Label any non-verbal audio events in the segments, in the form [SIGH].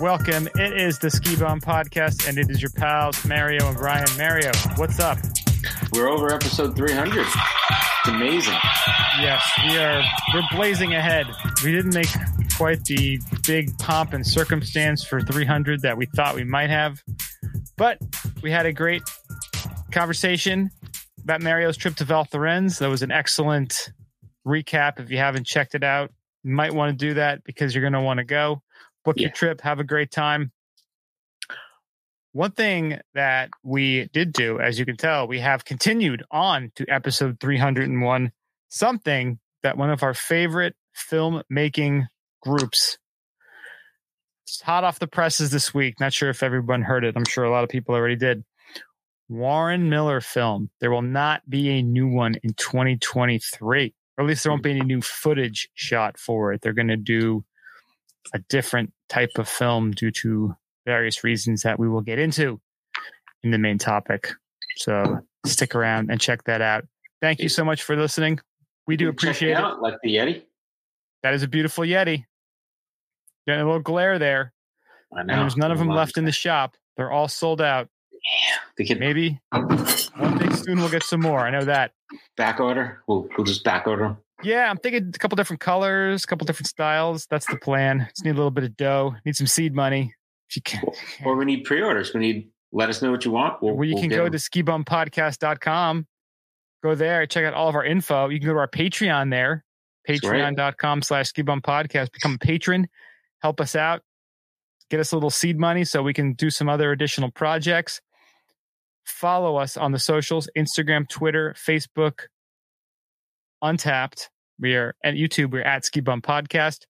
welcome. It is the Ski Bum Podcast, and it is your pals Mario and Brian. Mario, what's up? We're over episode 300. It's amazing. Yes, we are. We're blazing ahead. We didn't make quite the big pomp and circumstance for 300 that we thought we might have, but we had a great conversation about Mario's trip to Val Thorens. That was an excellent recap. If you haven't checked it out, you might want to do that because you're going to want to go. Book Yeah. your trip, have a great time. One thing that we did do, as you can tell, we have continued on to episode 301, something that one of our favorite filmmaking groups. It's hot off the presses this week. Not sure if everyone heard it. I'm sure a lot of people already did. Warren Miller film. There will not be a new one in 2023, or at least there won't be any new footage shot for it. They're going to do a different type of film due to various reasons that we will get into in the main topic. So stick around and check that out. Thank you so much for listening. We do appreciate it. Like the Yeti. That is a beautiful Yeti. Getting a little glare there. I know. And there's none of them left in the shop. They're all sold out. Can Maybe one day soon we'll get some more. I know that. back order. We'll, we'll just back order them. Yeah, I'm thinking a couple different colors, a couple different styles. That's the plan. Just need a little bit of dough. Need some seed money. If you can, Or we need pre orders. We need, let us know what you want. We'll, well, you we'll can go 'em. to skibumpodcast.com. Go there, check out all of our info. You can go to our Patreon there, patreon.com slash skibumpodcast. Become a patron. Help us out. Get us a little seed money so we can do some other additional projects. Follow us on the socials Instagram, Twitter, Facebook, Untappd. We are at YouTube. We're at Ski Bum Podcast.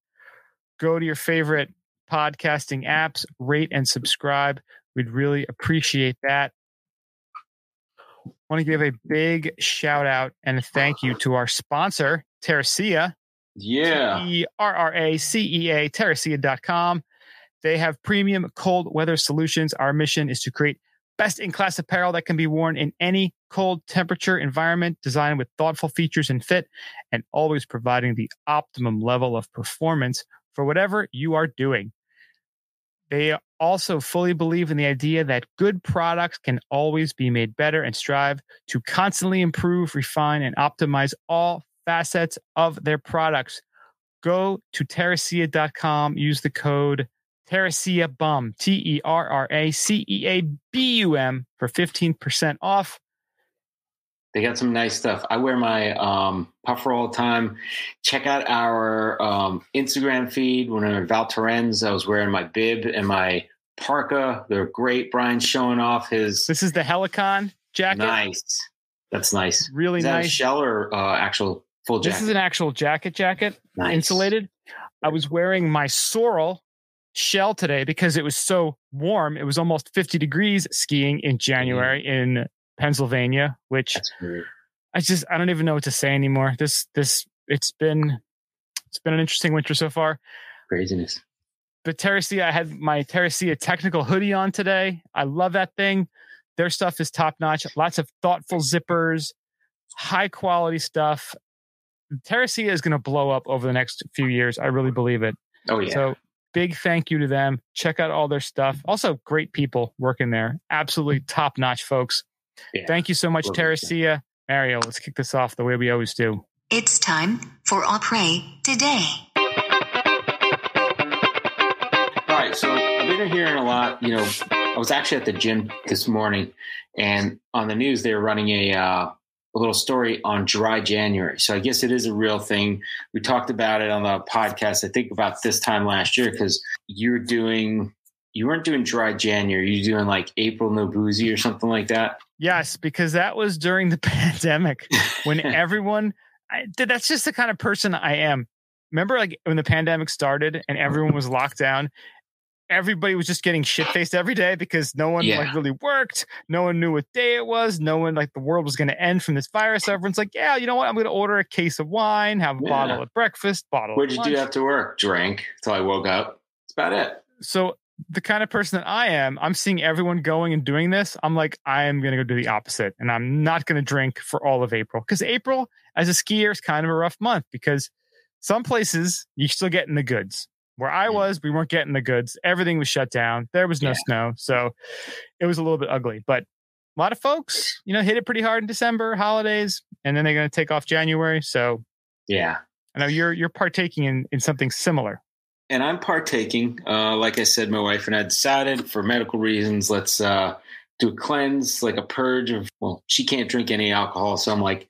Go to your favorite podcasting apps, rate and subscribe. We'd really appreciate that. Want to give a big shout out and a thank you to our sponsor, Terracea. Yeah. E R R A C E A, terracea.com. They have premium cold weather solutions. Our mission is to create best in class apparel that can be worn in any cold temperature environment, designed with thoughtful features and fit, and always providing the optimum level of performance for whatever you are doing. They also fully believe in the idea that good products can always be made better and strive to constantly improve, refine, and optimize all facets of their products. Go to terracea.com, use the code Terracea Bum, T E R R A C E A B U M, for 15% off. They got some nice stuff. I wear my um, puffer all the time. Check out our um, Instagram feed. When I'm in Val Thorens, I was wearing my bib and my parka. They're great. Brian's showing off his This is the Helicon jacket. nice. That's nice. Really Is that a nice. shell or uh, actual full jacket? This is an actual jacket jacket. nice. insulated. I was wearing my Sorel shell today because it was so warm. It was almost 50 degrees skiing in mm-hmm. January in Pennsylvania, which I just I don't even know what to say anymore. This this it's been it's been an interesting winter so far. Craziness. But Terracea, I had my Terracea technical hoodie on today. I love that thing. Their stuff is top notch. Lots of thoughtful zippers, high quality stuff. Terracea is going to blow up over the next few years. I really believe it. Oh yeah. So big thank you to them. Check out all their stuff. Also, great people working there. Absolutely top notch folks. Yeah. Thank you so much, Terracea. their Terracea. Mario, let's kick this off the way we always do. It's time for Opry today. All right, so I've been hearing a lot. You know, I was actually at the gym this morning, and on the news they were running a uh, a little story on dry January. So I guess it is a real thing. We talked about it on the podcast. I think about this time last year because you're doing you weren't doing dry January. You're doing like April no boozy or something like that. Yes, because that was during the [LAUGHS] pandemic when [LAUGHS] everyone, I, that's just the kind of person I am. Remember, like when the pandemic started and everyone was locked down, everybody was just getting shit faced every day because no one Yeah. like really worked. No one knew what day it was. No one like the world was going to end from this virus. Everyone's like, yeah, you know what? I'm going to order a case of wine, have a Yeah. bottle at breakfast, bottle. What'd at you do after work? Drank until I woke up. That's about it. so the kind of person that I am, I'm seeing everyone going and doing this. I'm like, I am going to go do the opposite, and I'm not going to drink for all of April because April, as a skier, is kind of a rough month because some places you're still getting the goods. Where I was, we weren't getting the goods. Everything was shut down. There was no Yeah. snow. So it was a little bit ugly. But a lot of folks, you know, hit it pretty hard in December, holidays, and then they're going to take off January. So Yeah. I know you're you're partaking in, in something similar. and I'm partaking. Uh, like I said, my wife and I decided for medical reasons, let's uh, do a cleanse, like a purge of. Well, she can't drink any alcohol, so I'm like,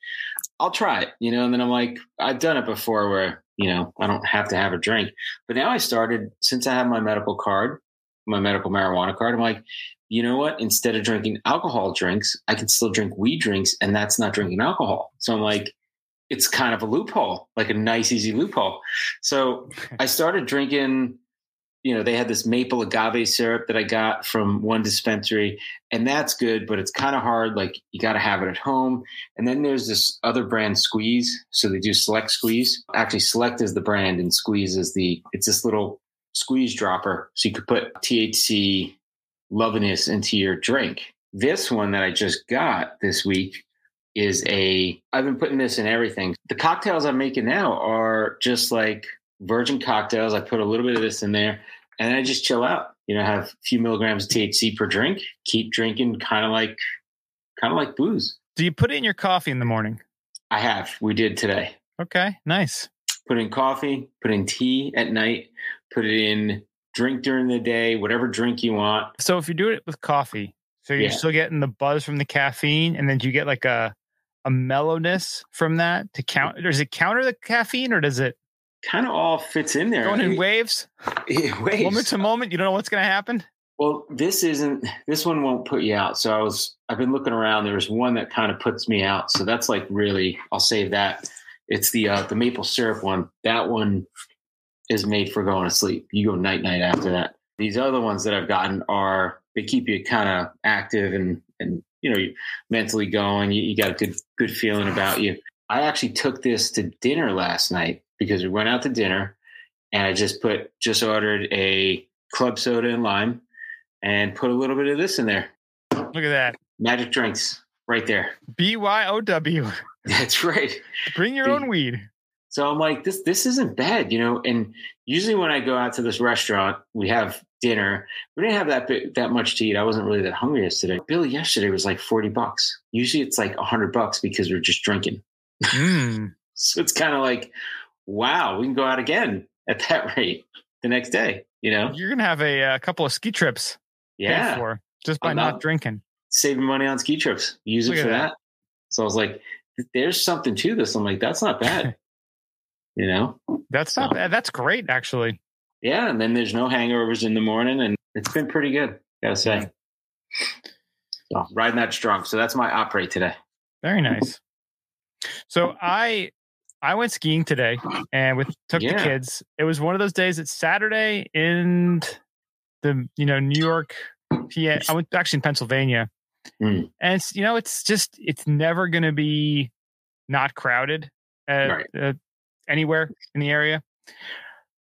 I'll try it, you know. And then I'm like, I've done it before, where you know I don't have to have a drink. But now I started since I have my medical card, my medical marijuana card. I'm like, you know what? Instead of drinking alcohol drinks, I can still drink weed drinks, and that's not drinking alcohol. So I'm like, it's kind of a loophole, like a nice, easy loophole. So [LAUGHS] I started drinking, you know, they had this maple agave syrup that I got from one dispensary, and that's good, but it's kind of hard. Like you got to have it at home. And then there's this other brand, Squeeze. So they do Select Squeeze. Actually, Select is the brand, and Squeeze is the. It's this little squeeze dropper, so you could put THC loviness into your drink. This one that I just got this week is a I've been putting this in everything. The cocktails I'm making now are just like virgin cocktails. I put a little bit of this in there and I just chill out. You know, have a few milligrams of THC per drink, keep drinking kind of like kind of like booze. Do you put it in your coffee in the morning? I have. We did today. Okay, nice. Put in coffee, put in tea at night, put it in drink during the day, whatever drink you want. So if you do it with coffee, so you're Yeah. still getting the buzz from the caffeine, and then do you get like a a mellowness from that to count? Does it counter the caffeine, or does it Kind of all fits in there. going in waves, [LAUGHS] waves. moment to moment? You don't know what's going to happen. Well, this isn't. This one won't put you out. So I was. I've been looking around. There was one that kind of puts me out. So that's like really. I'll save that. It's the uh, the maple syrup one. That one is made for going to sleep. You go night night after that. These other ones that I've gotten are they keep you kind of active and and you know you mentally going. You, you got a good good feeling about you. I actually took this to dinner last night because we went out to dinner, and I just put just ordered a club soda and lime and put a little bit of this in there. Look at that. Magic drinks right there. B Y O W. [LAUGHS] That's right. Bring your own weed. So I'm like, this this isn't bad, you know. And usually when I go out to this restaurant, we have dinner. We didn't have that bit, that much to eat. I wasn't really that hungry yesterday. Bill yesterday was like forty bucks. Usually it's like hundred bucks because we're just drinking. Mm. [LAUGHS] So it's kind of like, wow, we can go out again at that [LAUGHS] rate the next day. You know? You're gonna have a, uh couple of ski trips Yeah. for just by not not- drinking. saving money on ski trips. Use Look it for that. that. So I was like, there's something to this. I'm like, that's not bad. [LAUGHS] you know? That's not bad. That's great, actually. Yeah. And then there's no hangovers in the morning and it's been pretty good, gotta say. So riding that strong. So that's my opera today. Very nice. So I I went skiing today and with took the kids. It was one of those days. It's Saturday in the you know New York, PA. I went actually in Pennsylvania, Hmm. and it's you know it's just it's never going to be not crowded at, Right. uh, anywhere in the area.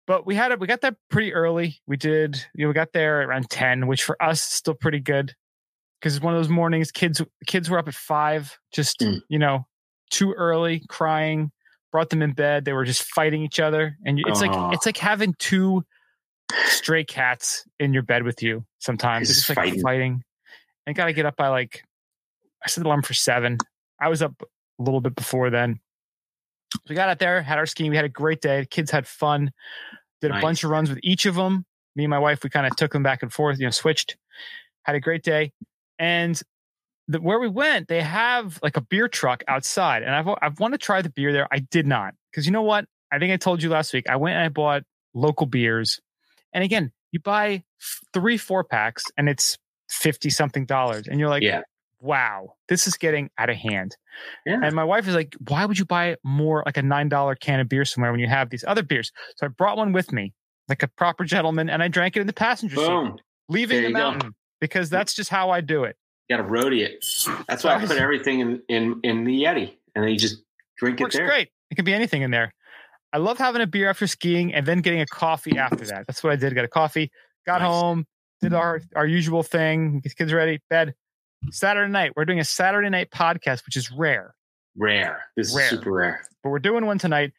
But we had it. We got there pretty early. We did. You know, we got there around ten, which for us is still pretty good because it's one of those mornings. Kids kids were up at five, just Mm. you know, too early, crying. Brought them in bed. They were just fighting each other, and it's like it's like having two stray cats in your bed with you. Sometimes it's just like fighting. fighting. And got to get up by like I set the alarm for seven. I was up a little bit before then. We got out there, had our skiing. We had a great day. The kids had fun. Did a Nice. bunch of runs with each of them. Me and my wife, we kind of took them back and forth. You know, switched. Had a great day. And the, where we went, they have like a beer truck outside, and I've I've wanted to try the beer there. I did not because you know what? I think I told you last week. I went and I bought local beers, and again, you buy three four packs, and it's fifty something dollars, and you're like, Yeah. wow, this is getting out of hand. Yeah. And my wife is like, why would you buy more like a nine dollar can of beer somewhere when you have these other beers? So I brought one with me, like a proper gentleman, and I drank it in the passenger seat, leaving the you go. mountain because that's just how I do it. Got to roadie it. That's why I put everything in, in, in the Yeti and then you just drink Works it there. great. It can be anything in there. I love having a beer after skiing and then getting a coffee after that. That's what I did. Got a coffee, got Nice. home, did our our usual thing. Get kids ready, bed. Saturday night, we're doing a Saturday night podcast, which is rare, Rare. This Rare. is super rare. but we're doing one tonight.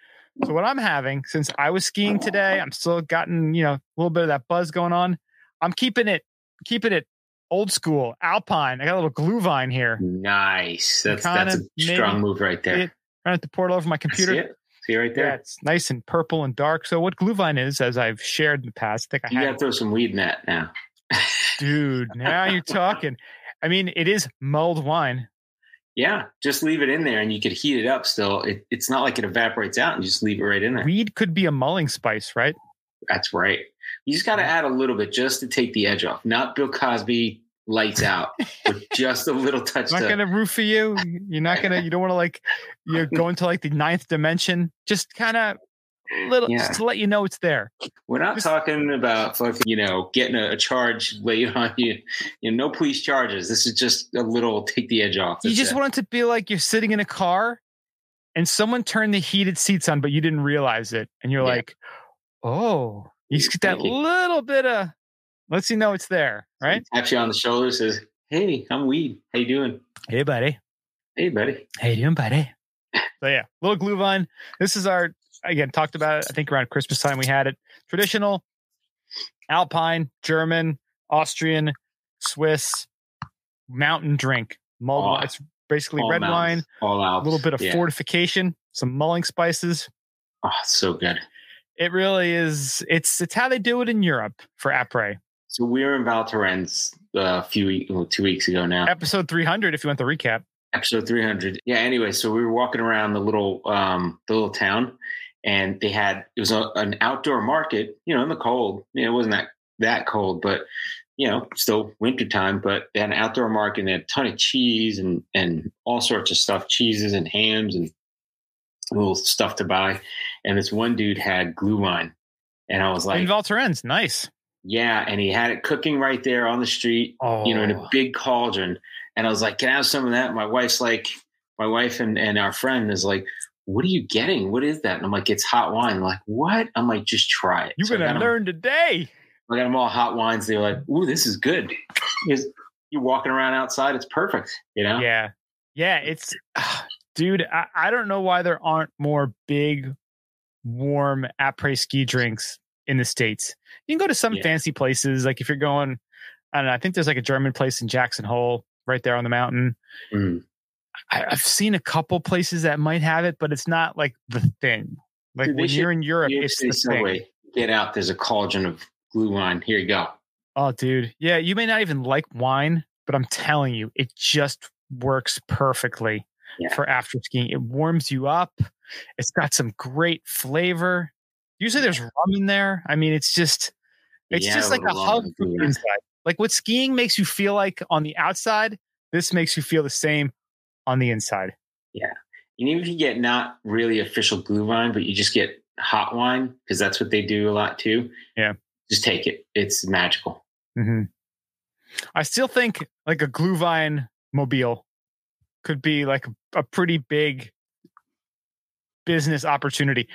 So what I'm having, since I was skiing today, I'm still gotten you know a little bit of that buzz going on. I'm keeping it keeping it old school alpine. I got a little glühwein here. Nice. That's that's a strong move right there. it- Trying to pour it over my computer. See it? See right Yeah, there? it's nice and purple and dark. So what glühwein is, as I've shared in the past, I think I You got to throw some weed in that now. dude. Now you're talking. I mean, it is mulled wine. Yeah, just leave it in there, and you could heat it up. Still, it, it's not like it evaporates out, and you just leave it right in there. Weed could be a mulling spice, right? That's right. You just got to add a little bit just to take the edge off. Not Bill Cosby lights out, but [LAUGHS] just a little touch. It's not to, gonna roofie you. You're not gonna. You don't want to like You're [LAUGHS] going to like the ninth dimension. Just kind of little, Yeah. just to let you know it's there. We're not just- talking about fucking, you know, getting a, a charge [LAUGHS] laid on you. You know, no police charges. This is just a little take the edge off. You just it. want it to be like you're sitting in a car, and someone turned the heated seats on, but you didn't realize it, and you're Yeah. like, oh, you just get that you. little bit of lets you know it's there, right? Taps you on the shoulder, says, "Hey, I'm Weed. How you doing? Hey, buddy. Hey, buddy. How you doing, buddy? [LAUGHS] So yeah, little glühwein. This is our again talked about it. I think around Christmas time we had it. Traditional, Alpine, German, Austrian, Swiss mountain drink. Mulled Oh. It's basically All red wine, all out. a little bit of yeah. fortification, some mulling spices. Oh, so good. It really is. It's it's how they do it in Europe for après. So we were in Val Thorens a few well, two weeks ago now. Episode three hundred. If you want the recap, episode 300 yeah anyway so we were walking around the little um the little town and they had it was a, an outdoor market you know in the cold you know, it wasn't that that cold but you know still wintertime, but they had an outdoor market and they had a ton of cheese and and all sorts of stuff cheeses and hams and little stuff to buy and this one dude had glühwein. and i was like in Val Thorens, nice. yeah and he had it cooking right there on the street Oh, you know, in a oh. big cauldron. And I was like, can I have some of that? My wife's like, my wife and, and our friend is like, what are you getting? What is that? And I'm like, it's hot wine. I'm like, what? I'm like, just try it. you're So going to learn today. I got them all hot wines. They're like, ooh, this is good. You're walking around outside, it's perfect. You know? Yeah. Yeah. It's, [SIGHS] dude, I, I don't know why there aren't more big, warm après ski drinks in the States. You can go to some Yeah. fancy places. Like if you're going, I don't know, I think there's like a German place in Jackson Hole right there on the mountain. Mm. I, I've seen a couple places that might have it, but it's not like the thing. Like Dude, when should- you're in Europe, York it's the subway. thing. Get out. There's a cauldron of glühwein. Here you go. Oh, dude. Yeah. You may not even like wine, but I'm telling you, it just works perfectly Yeah. for after skiing. It warms you up. It's got some great flavor. Usually there's rum in there. I mean, it's just, it's Yeah, just like a hug from the inside. Like what skiing makes you feel like on the outside, this makes you feel the same on the inside. Yeah. And even if you get not really official glühwein, but you just get hot wine, because that's what they do a lot too. Yeah. Just take it. It's magical. hmm I still think like a Glühwein mobile could be like a, pretty big business opportunity.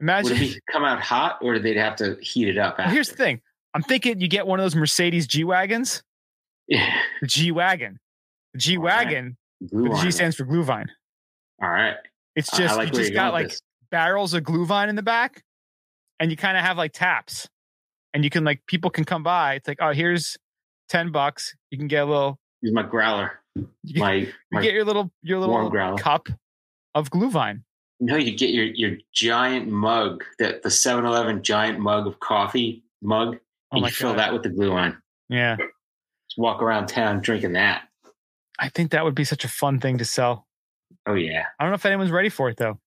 Would Imagine. it be [LAUGHS] come out hot or they'd have to heat it up? Well, here's the thing. I'm thinking you get one of those Mercedes G wagons. Yeah. The G wagon. The G Wagon. Glue The. G stands for Glühwein. All right. It's just like you just got like this. barrels of Glühwein in the back, and you kind of have like taps, and you can like people can come by. It's like, oh, here's ten bucks. You can get a little. Here's my growler. You, get- My, [LAUGHS] you my get your little your little cup of Glühwein. no, you get your your giant mug, that the 7-Eleven giant mug of coffee mug, Oh and you fill that with the glühwein. Yeah, Just walk around town drinking that. I think that would be such a fun thing to sell. Oh yeah. I don't know if anyone's ready for it though.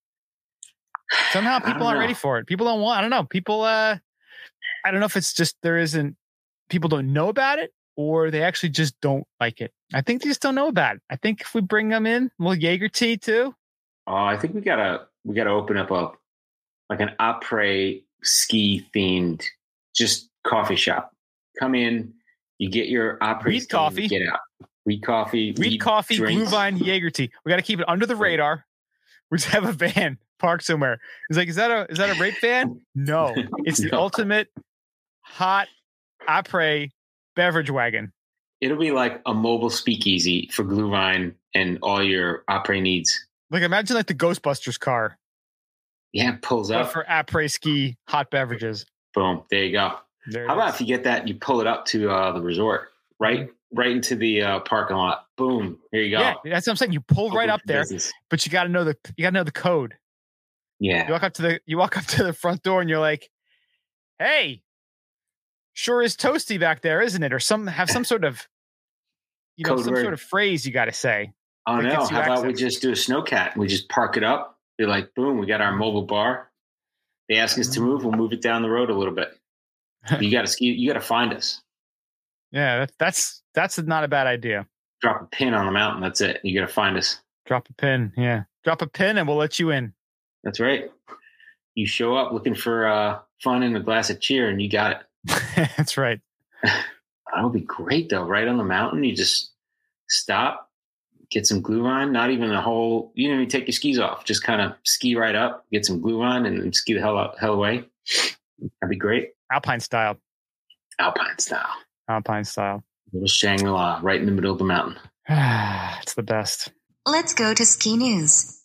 Somehow people aren't know. ready for it. People don't want. I don't know. People. uh I don't know if it's just there isn't. People don't know about it, or they actually just don't like it. I think they just don't know about it. I think if we bring them in, a little Jaeger tea too. Oh, I think we gotta we gotta open up a like an après ski themed just coffee shop. Come in, you get your après ski, coffee. get out. Weed coffee, Weed coffee, drinks. Glühwein, Jaeger tea. We got to keep it under the radar. We just have a van [LAUGHS] parked somewhere. It's like, is that a is that a rape van? No, [LAUGHS] it's the No. ultimate hot après beverage wagon. It'll be like a mobile speakeasy for Glühwein and all your après needs. Like imagine like the Ghostbusters car. Yeah, pulls up. for après ski hot beverages. Boom. There you go. There How about is. if you get that, and you pull it up to uh, the resort, right, right into the uh, parking lot. Boom. Here you go. Yeah, that's what I'm saying. You pull right up there, business. but you got to know the you got to know the code. Yeah. You walk up to the you walk up to the front door and you're like, "Hey, sure is toasty back there, isn't it?" Or some have some sort of you know Code some word. sort of phrase you got to say. Oh no! How about we just do a snowcat? We just park it up. They're like, boom, we got our mobile bar. They ask us to move, we'll move it down the road a little bit. [LAUGHS] you got to ski. You got to find us. Yeah, that, that's that's not a bad idea. Drop a pin on the mountain. That's it. You got to find us. Drop a pin, yeah, drop a pin, and we'll let you in. That's right. You show up looking for uh, fun and a glass of cheer, and you got it. That's right. That would be great, though. Right on the mountain, you just stop, get some glühwein. Not even a whole. You don't even take your skis off. Just kind of ski right up, get some glühwein, and then ski the hell out, hell away. That'd be great. Alpine style, Alpine style. Alpine style. Little Shangri La, right in the middle of the mountain. it's the best. Let's go to ski news.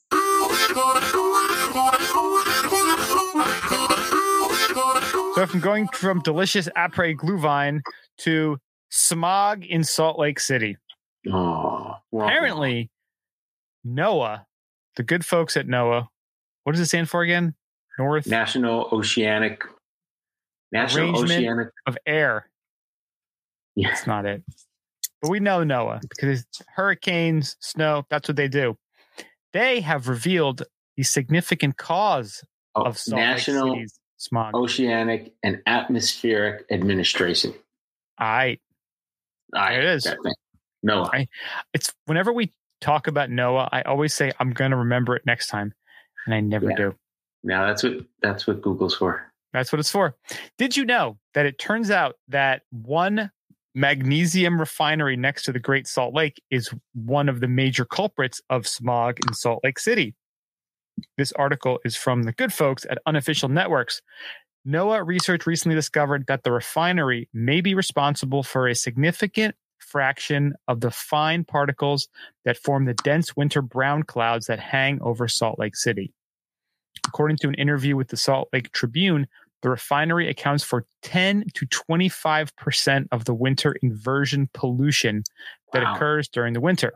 So from going from delicious après glühwein to smog in Salt Lake City. Oh, Apparently, NOAA, the good folks at NOAA, what does it stand for again? North National Oceanic, National Oceanic. of Air. Yeah. That's not it. But we know NOAA because it's hurricanes, snow, that's what they do. They have revealed the significant cause Oh, of Salt National Lake City's smog. Oceanic and Atmospheric Administration. I Aye, it is. that thing. No, it's whenever we talk about NOAA, I always say I'm gonna remember it next time. And I never Yeah. do. now that's what that's what Google's for. That's what it's for. Did you know that it turns out that one magnesium refinery next to the Great Salt Lake is one of the major culprits of smog in Salt Lake City? This article is from the good folks at Unofficial Networks. NOAA research recently discovered that the refinery may be responsible for a significant fraction of the fine particles that form the dense winter brown clouds that hang over Salt Lake City. According to an interview with the Salt Lake Tribune, the refinery accounts for 10 to 25% of the winter inversion pollution that Wow. occurs during the winter.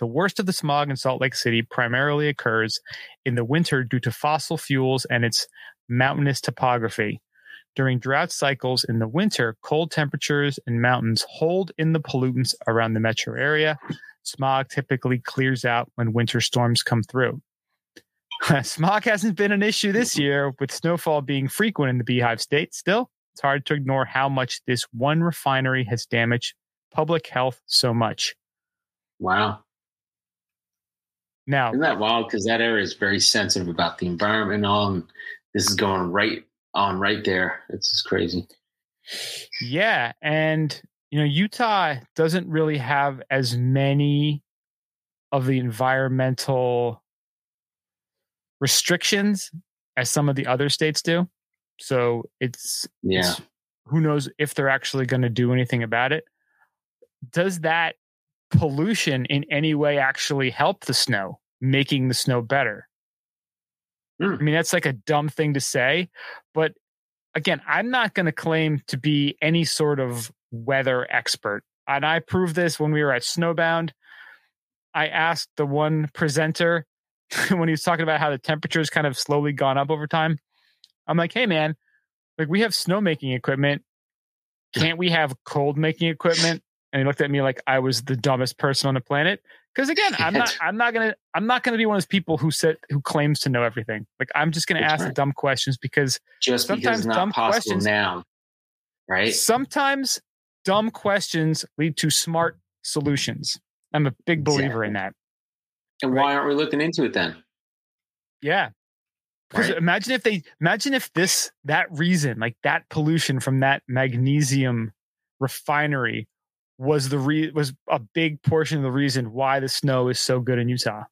The worst of the smog in Salt Lake City primarily occurs in the winter due to fossil fuels and its mountainous topography. During drought cycles in the winter, cold temperatures and mountains hold in the pollutants around the metro area. Smog typically clears out when winter storms come through. [LAUGHS] Smog hasn't been an issue this year, with snowfall being frequent in the Beehive State. Still, it's hard to ignore how much this one refinery has damaged public health so much. Wow, Now, isn't that wild? Because that area is very sensitive about the environment and all. And this is going right on right there. It's just crazy. yeah, and you know, Utah doesn't really have as many of the environmental restrictions as some of the other states do. So it's Yeah, It's- who knows if they're actually going to do anything about it. Does that pollution in any way actually help the snow, making the snow better? Hmm. I mean, that's like a dumb thing to say, but again, I'm not going to claim to be any sort of weather expert. And I proved this when we were at Snowbound. I asked the one presenter [LAUGHS] when he was talking about how the temperature's kind of slowly gone up over time. I'm like, hey man, like we have snowmaking equipment. Can't we have cold making equipment? And he looked at me like I was the dumbest person on the planet. Because again, I'm not I'm not gonna I'm not gonna be one of those people who said who claims to know everything. Like I'm just gonna That's ask the right. dumb questions because just because Sometimes not dumb questions- now, right? sometimes dumb questions lead to smart solutions. I'm a big believer in that. And why aren't we looking into it then? Yeah. Because Right. imagine if they imagine if this that reason, like that pollution from that magnesium refinery was the re was a big portion of the reason why the snow is so good in Utah.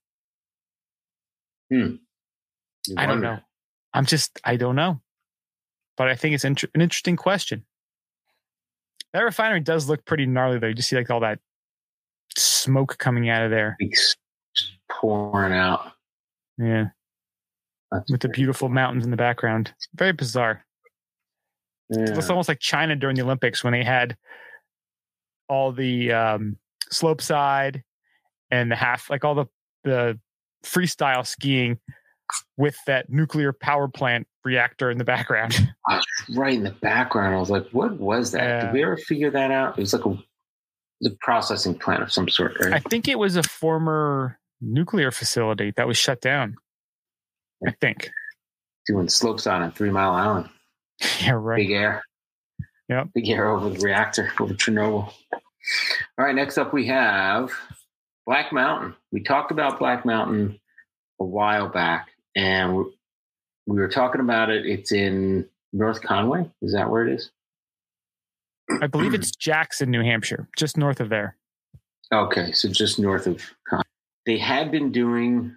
Hmm. You I don't know. I'm just I don't know. But I think it's inter- an interesting question. That refinery does look pretty gnarly though. You just see like all that smoke coming out of there. It's pouring out. Yeah. That's with the beautiful mountains in the background. Very bizarre. Yeah. It's almost like China during the Olympics when they had all the um, slope side and the half, like all the the freestyle skiing with that nuclear power plant reactor in the background. [LAUGHS] Right in the background. I was like, "What was that? Yeah. Did we ever figure that out?" It was like a the processing plant of some sort, right? I think it was a former nuclear facility that was shut down. I think. Doing slopes on at Three Mile Island. [LAUGHS] Yeah, right. Big air. Yep. Big air over the reactor over Chernobyl. All right, next up we have Black Mountain. We talked about Black Mountain a while back, and we we were talking about it. It's in North Conway. Is that where it is? I believe it's [CLEARS THROAT] Jackson, New Hampshire, just north of there. Okay, so just north of. Con- They had been doing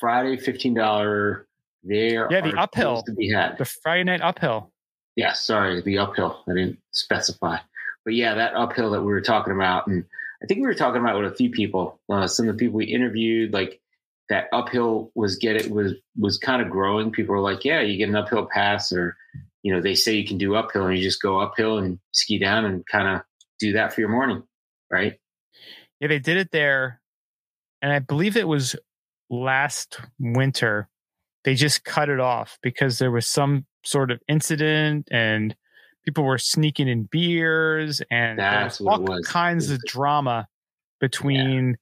Friday fifteen dollar. There, Yeah, the uphill. to be had. The Friday night uphill. Yeah, sorry, the uphill. I didn't specify, but yeah, that uphill that we were talking about, and I think we were talking about with a few people. Uh, some of the people we interviewed, like that uphill was get it was was kind of growing. People were like, "Yeah, you get an uphill pass," or you know, they say you can do uphill, and you just go uphill and ski down and kind of do that for your morning, right? Yeah, they did it there. And I believe it was last winter. They just cut it off because there was some sort of incident and people were sneaking in beers and That's all kinds of drama between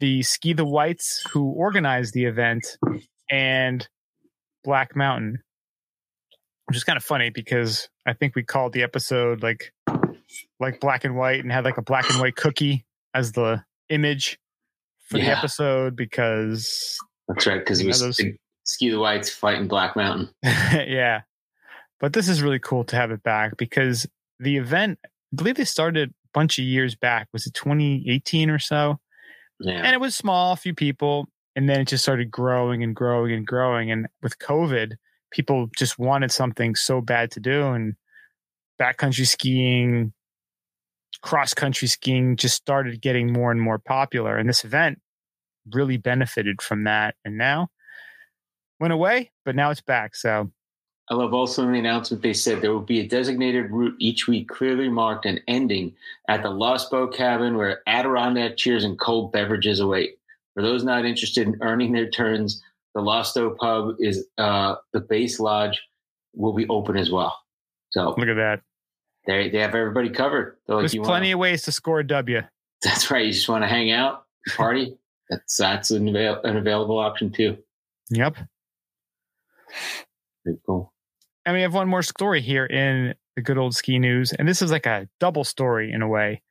the Ski the Whites who organized the event and Black Mountain. Which is kind of funny because I think we called the episode like like black and white and had like a black and white cookie as the image for the episode because That's right, because it Yeah, was those- Ski the Whites fighting Black Mountain. [LAUGHS] yeah. But this is really cool to have it back because the event, I believe they started a bunch of years back. Was it 2018 or so? Yeah, And it was small, a few people, and then it just started growing and growing and growing. And with COVID, people just wanted something so bad to do. And backcountry skiing, cross country skiing just started getting more and more popular. And this event really benefited from that. And now went away, but now it's back. So I love also in the announcement they said there will be a designated route each week clearly marked and ending at the Lost Bow Cabin where Adirondack cheers and cold beverages await. For those not interested in earning their turns, the Lost Bow Pub is uh, the base lodge will be open as well. So look at that. they they have everybody covered. There's plenty wanna, of ways to score a W. [LAUGHS] That's right. You just want to hang out, party. [LAUGHS] that's that's an, avail- an available option too. Yep. Pretty cool. And we have one more story here in the good old ski news. And this is like a double story in a way,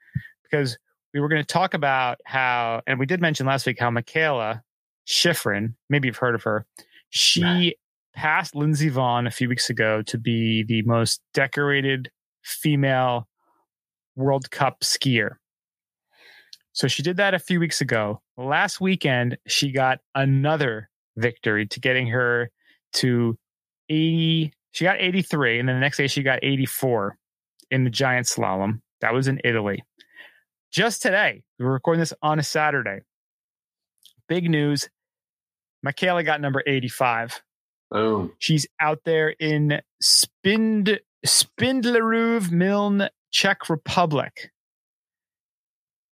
because we were going to talk about how, and we did mention last week how Mikaela Shiffrin, maybe you've heard of her, she Right. passed Lindsey Vonn a few weeks ago to be the most decorated female World Cup skier. So she did that a few weeks ago. Last weekend, she got another victory to getting her to 80 she got 83 and then the next day she got 84 in the giant slalom. That was in italy. Just today we're recording this on a saturday. Big news. Mikaela got number 85 Boom. she's out there in Spind Špindlerův Mlýn czech republic.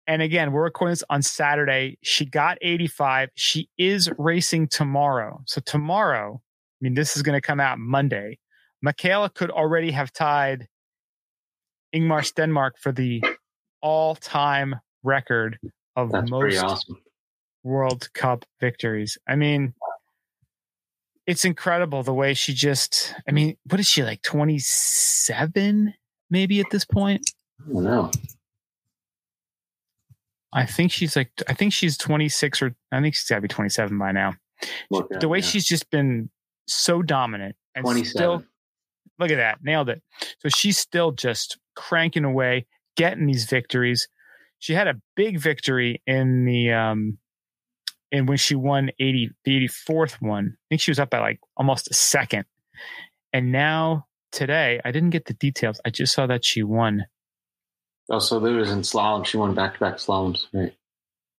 And again we're recording this on saturday. She got 85 she is racing tomorrow. So tomorrow mean, this is going to come out Monday. Mikaela could already have tied Ingemar Stenmark for the all-time record of That's most awesome. World Cup victories. I mean, it's incredible the way she just. I mean, what is she like? Twenty-seven, maybe at this point. I don't know. I think she's like. I think she's twenty-six or I think she's got to be twenty-seven by now. Look the way that. she's just been so dominant and 27. still look at that nailed it so she's still just cranking away getting these victories she had a big victory in the um and when she won 80 the 84th one i think she was up by like almost a second and now today i didn't get the details i just saw that she won Oh, so there was in slalom. She won back to back slaloms. Right.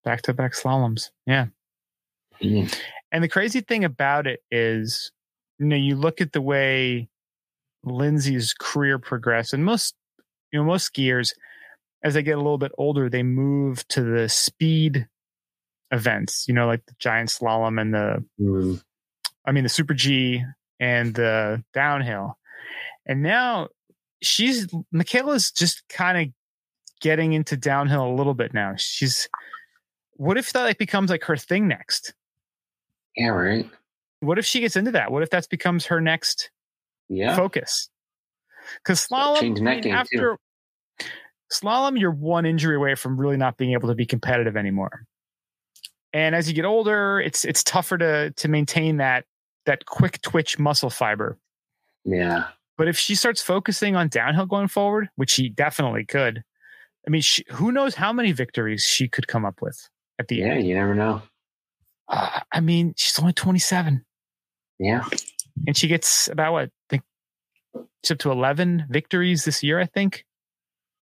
back-to-back slaloms yeah Mhm. And the crazy thing about it is, you know, you look at the way Lindsey's career progressed, and most, you know, most skiers, as they get a little bit older, they move to the speed events, you know, like the giant slalom and the, Mm. I mean, the super G and the downhill. And now she's, Mikaela's just kind of getting into downhill a little bit now. She's, what if that like becomes like her thing next? Yeah, right. What if she gets into that? What if that becomes her next Yeah. focus? Because slalom, Change I mean, game, too. after slalom, you're one injury away from really not being able to be competitive anymore. And as you get older, it's it's tougher to to maintain that that quick twitch muscle fiber. Yeah. But if she starts focusing on downhill going forward, which she definitely could, I mean, she, who knows how many victories she could come up with at the Yeah. end? You never know. Uh, I mean, she's only 27 Yeah. and she gets about what? I think she's up to 11 victories this year, I think.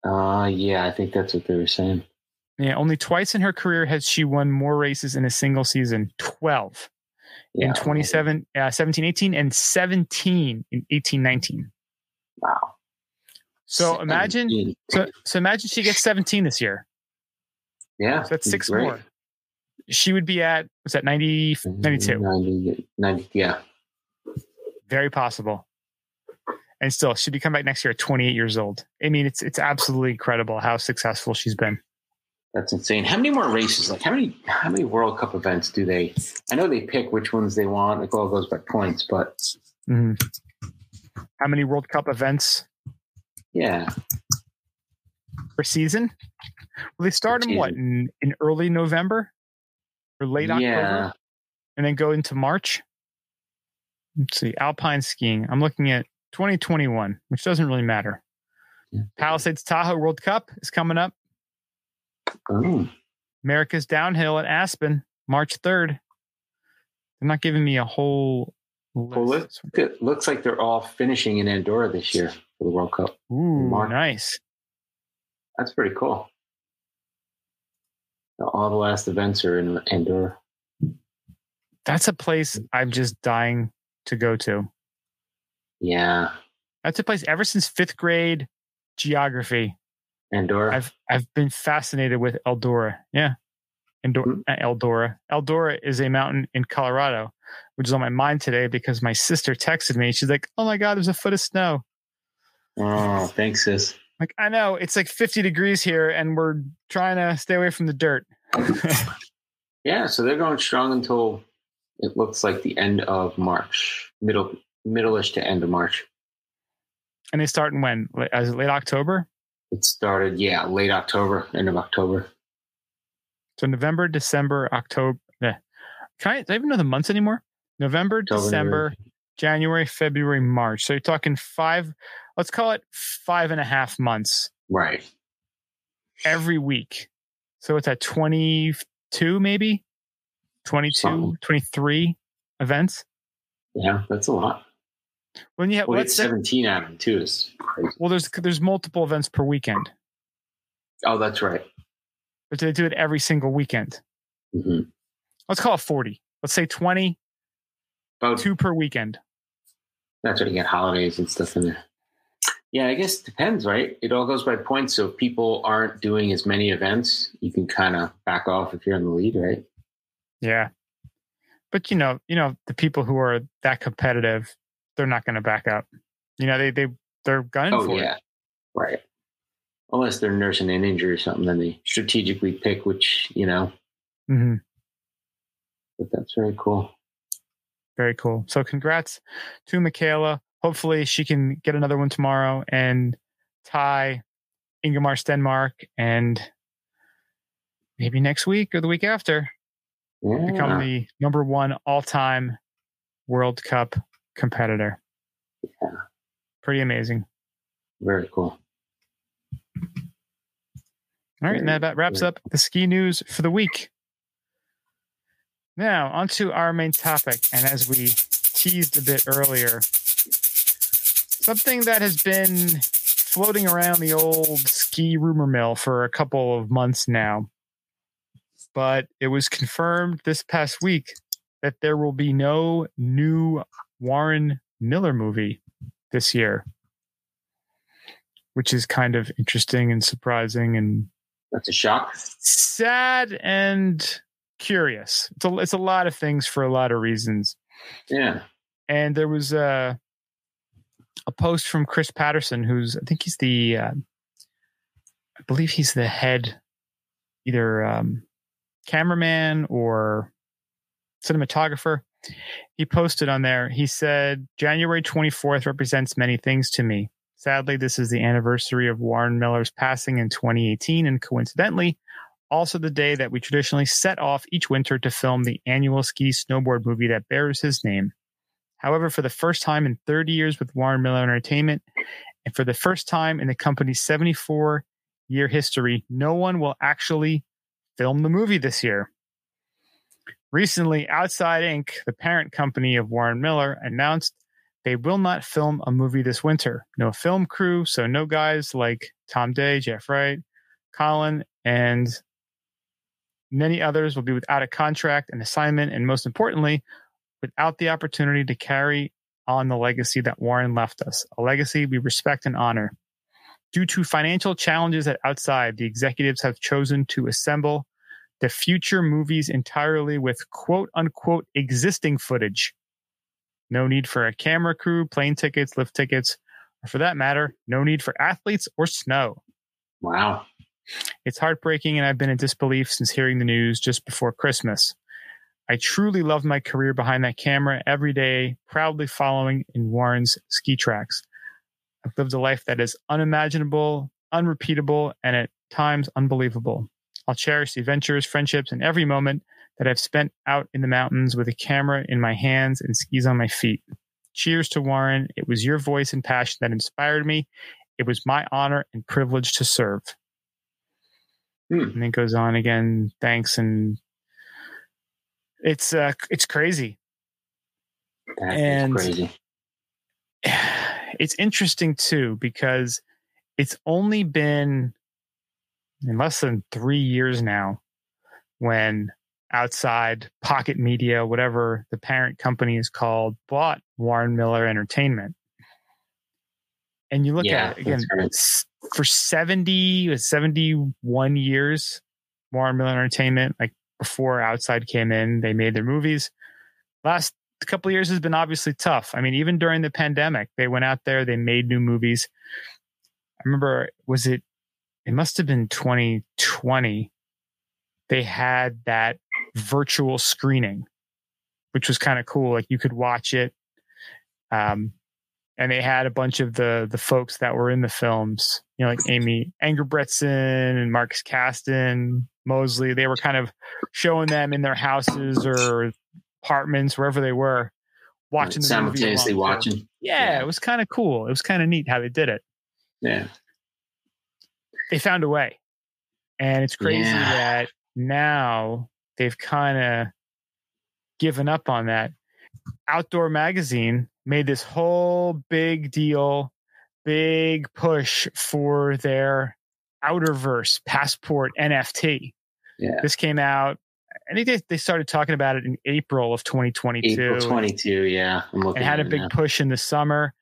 Uh, yeah. I think that's what they were saying. Yeah, only twice in her career has she won more races in a single season 12 Yeah. in 27, uh, 17, 18, and 17 in 18, 19. Wow. So imagine, so, so imagine she gets 17 this year. Yeah. So that's six great. more. She would be at, what's that, 90, 92? 90, 90, yeah. Very possible. And still, she'd be coming back next year at 28 years old. I mean, it's it's absolutely incredible how successful she's been. That's insane. How many more races? Like how many how many World Cup events do they I know they pick which ones they want. It all goes by points, but Mhm. How many World Cup events yeah. per season? Well, they start in what in, in early November or late Yeah. October, and then go into March. Let's see, alpine skiing. I'm looking at 2021, which doesn't really matter. Yeah. Palisades Tahoe World Cup is coming up. Oh, America's Downhill at Aspen, March 3rd. They're not giving me a whole well, list. look, it looks like they're all finishing in Andorra this year for the World Cup. Ooh, March. nice. That's pretty cool. All the last events are in Andorra. That's a place I'm just dying to go to. Yeah. That's a place ever since fifth grade geography. Andorra. I've I've been fascinated with Eldora. Yeah, Endor- Hmm. uh, Eldora. Eldora is a mountain in Colorado, which is on my mind today because my sister texted me. She's like, "Oh my god, there's a foot of snow." oh, thanks, sis. Like I know it's like 50 degrees here, and we're trying to stay away from the dirt. [LAUGHS] Yeah, so they're going strong until it looks like the end of March, middle middle-ish to end of March. and they start in when? As late October. It started, yeah, late October, end of October. So November, December, October. eh. Can I, do I even know the months anymore? November, October, December, January, February, March. So you're talking five, let's call it five and a half months Right. every week. So it's at 22, maybe 22, Something. 23 events. Yeah, that's a lot. When you have, Well, let's it's 17 out of them, too. Is crazy. well, there's, there's multiple events per weekend, Oh, that's right. but they do it every single weekend. hmm Let's call it 40. Let's say 20, About two per weekend. That's when you get holidays and stuff in there. Yeah, I guess it depends, right? It all goes by points. So if people aren't doing as many events, you can kind of back off if you're in the lead, right? Yeah. But you know, you know, the people who are that competitive, they're not going to back up. You know, they they they're gunning Oh, for yeah. it. Right. Unless they're nursing an injury or something, then they strategically pick which, you know, hmm but that's very cool. Very cool. So congrats to Mikaela. Hopefully she can get another one tomorrow and tie Ingemar Stenmark and maybe next week or the week after become the number one all time World Cup competitor. Yeah. Pretty amazing. Very cool. All right, and that about wraps up the ski news for the week. Now, onto our main topic. And as we teased a bit earlier, something that has been floating around the old ski rumor mill for a couple of months now. But it was confirmed this past week that there will be no new Warren Miller movie this year, which is kind of interesting and surprising and That's a shock. sad and curious. It's a, it's a lot of things for a lot of reasons. Yeah. And there was a a post from Chris Patterson, who's I think he's the uh, I believe he's the head either um, cameraman or cinematographer. He posted on there. He said January 24th represents many things to me. Sadly, this is the anniversary of Warren Miller's passing in 2018, and coincidentally, also the day that we traditionally set off each winter to film the annual ski snowboard movie that bears his name. However, for the first time in 30 years with Warren Miller Entertainment, and for the first time in the company's 74 year history, no one will actually film the movie this year. Recently, Outside Inc., the parent company of Warren Miller, announced they will not film a movie this winter. No film crew, so no guys like Tom Day, Jeff Wright, Colin, and many others will be without a contract, an assignment, and most importantly, without the opportunity to carry on the legacy that Warren left us, a legacy we respect and honor. Due to financial challenges at Outside, the executives have chosen to assemble the future movies entirely with quote unquote existing footage. No need for a camera crew, plane tickets, lift tickets, or for that matter, no need for athletes or snow. Wow. It's heartbreaking, and I've been in disbelief since hearing the news just before Christmas. I truly loved my career behind that camera every day, proudly following in Warren's ski tracks. I've lived a life that is unimaginable, unrepeatable, and at times unbelievable. I'll cherish the adventures, friendships, and every moment that I've spent out in the mountains with a camera in my hands and skis on my feet. Cheers to Warren. It was your voice and passion that inspired me. It was my honor and privilege to serve. Hmm. And it goes on again. Thanks, and it's uh, it's crazy. That And- crazy. [SIGHS] It's interesting too because it's only been in less than three years now when outside pocket media, whatever the parent company is called, bought Warren Miller Entertainment. And you look Yeah, at it again right. for 70, 71 years, Warren Miller Entertainment, like before Outside came in, they made their movies. Last couple years has been obviously tough. I mean, even during the pandemic, they went out there, they made new movies. I remember, was it, it must have been 2020. They had that virtual screening, which was kind of cool. Like you could watch it. Um, and they had a bunch of the the folks that were in the films, you know, like Amie Engerbretson and Marcus Caston, Moseley. They were kind of showing them in their houses or apartments, wherever they were, watching the simultaneously watching. Yeah, Yeah. it was kind of cool. It was kind of neat how they did it. Yeah. They found a way, and it's crazy Yeah. that now they've kind of given up on that. Outdoor Magazine made this whole big deal, big push for their Outerverse Passport NFT. Yeah. This came out. I think they, they started talking about it in April of 2022 April 22. Yeah. I'm looking and had a big now. push in the summer.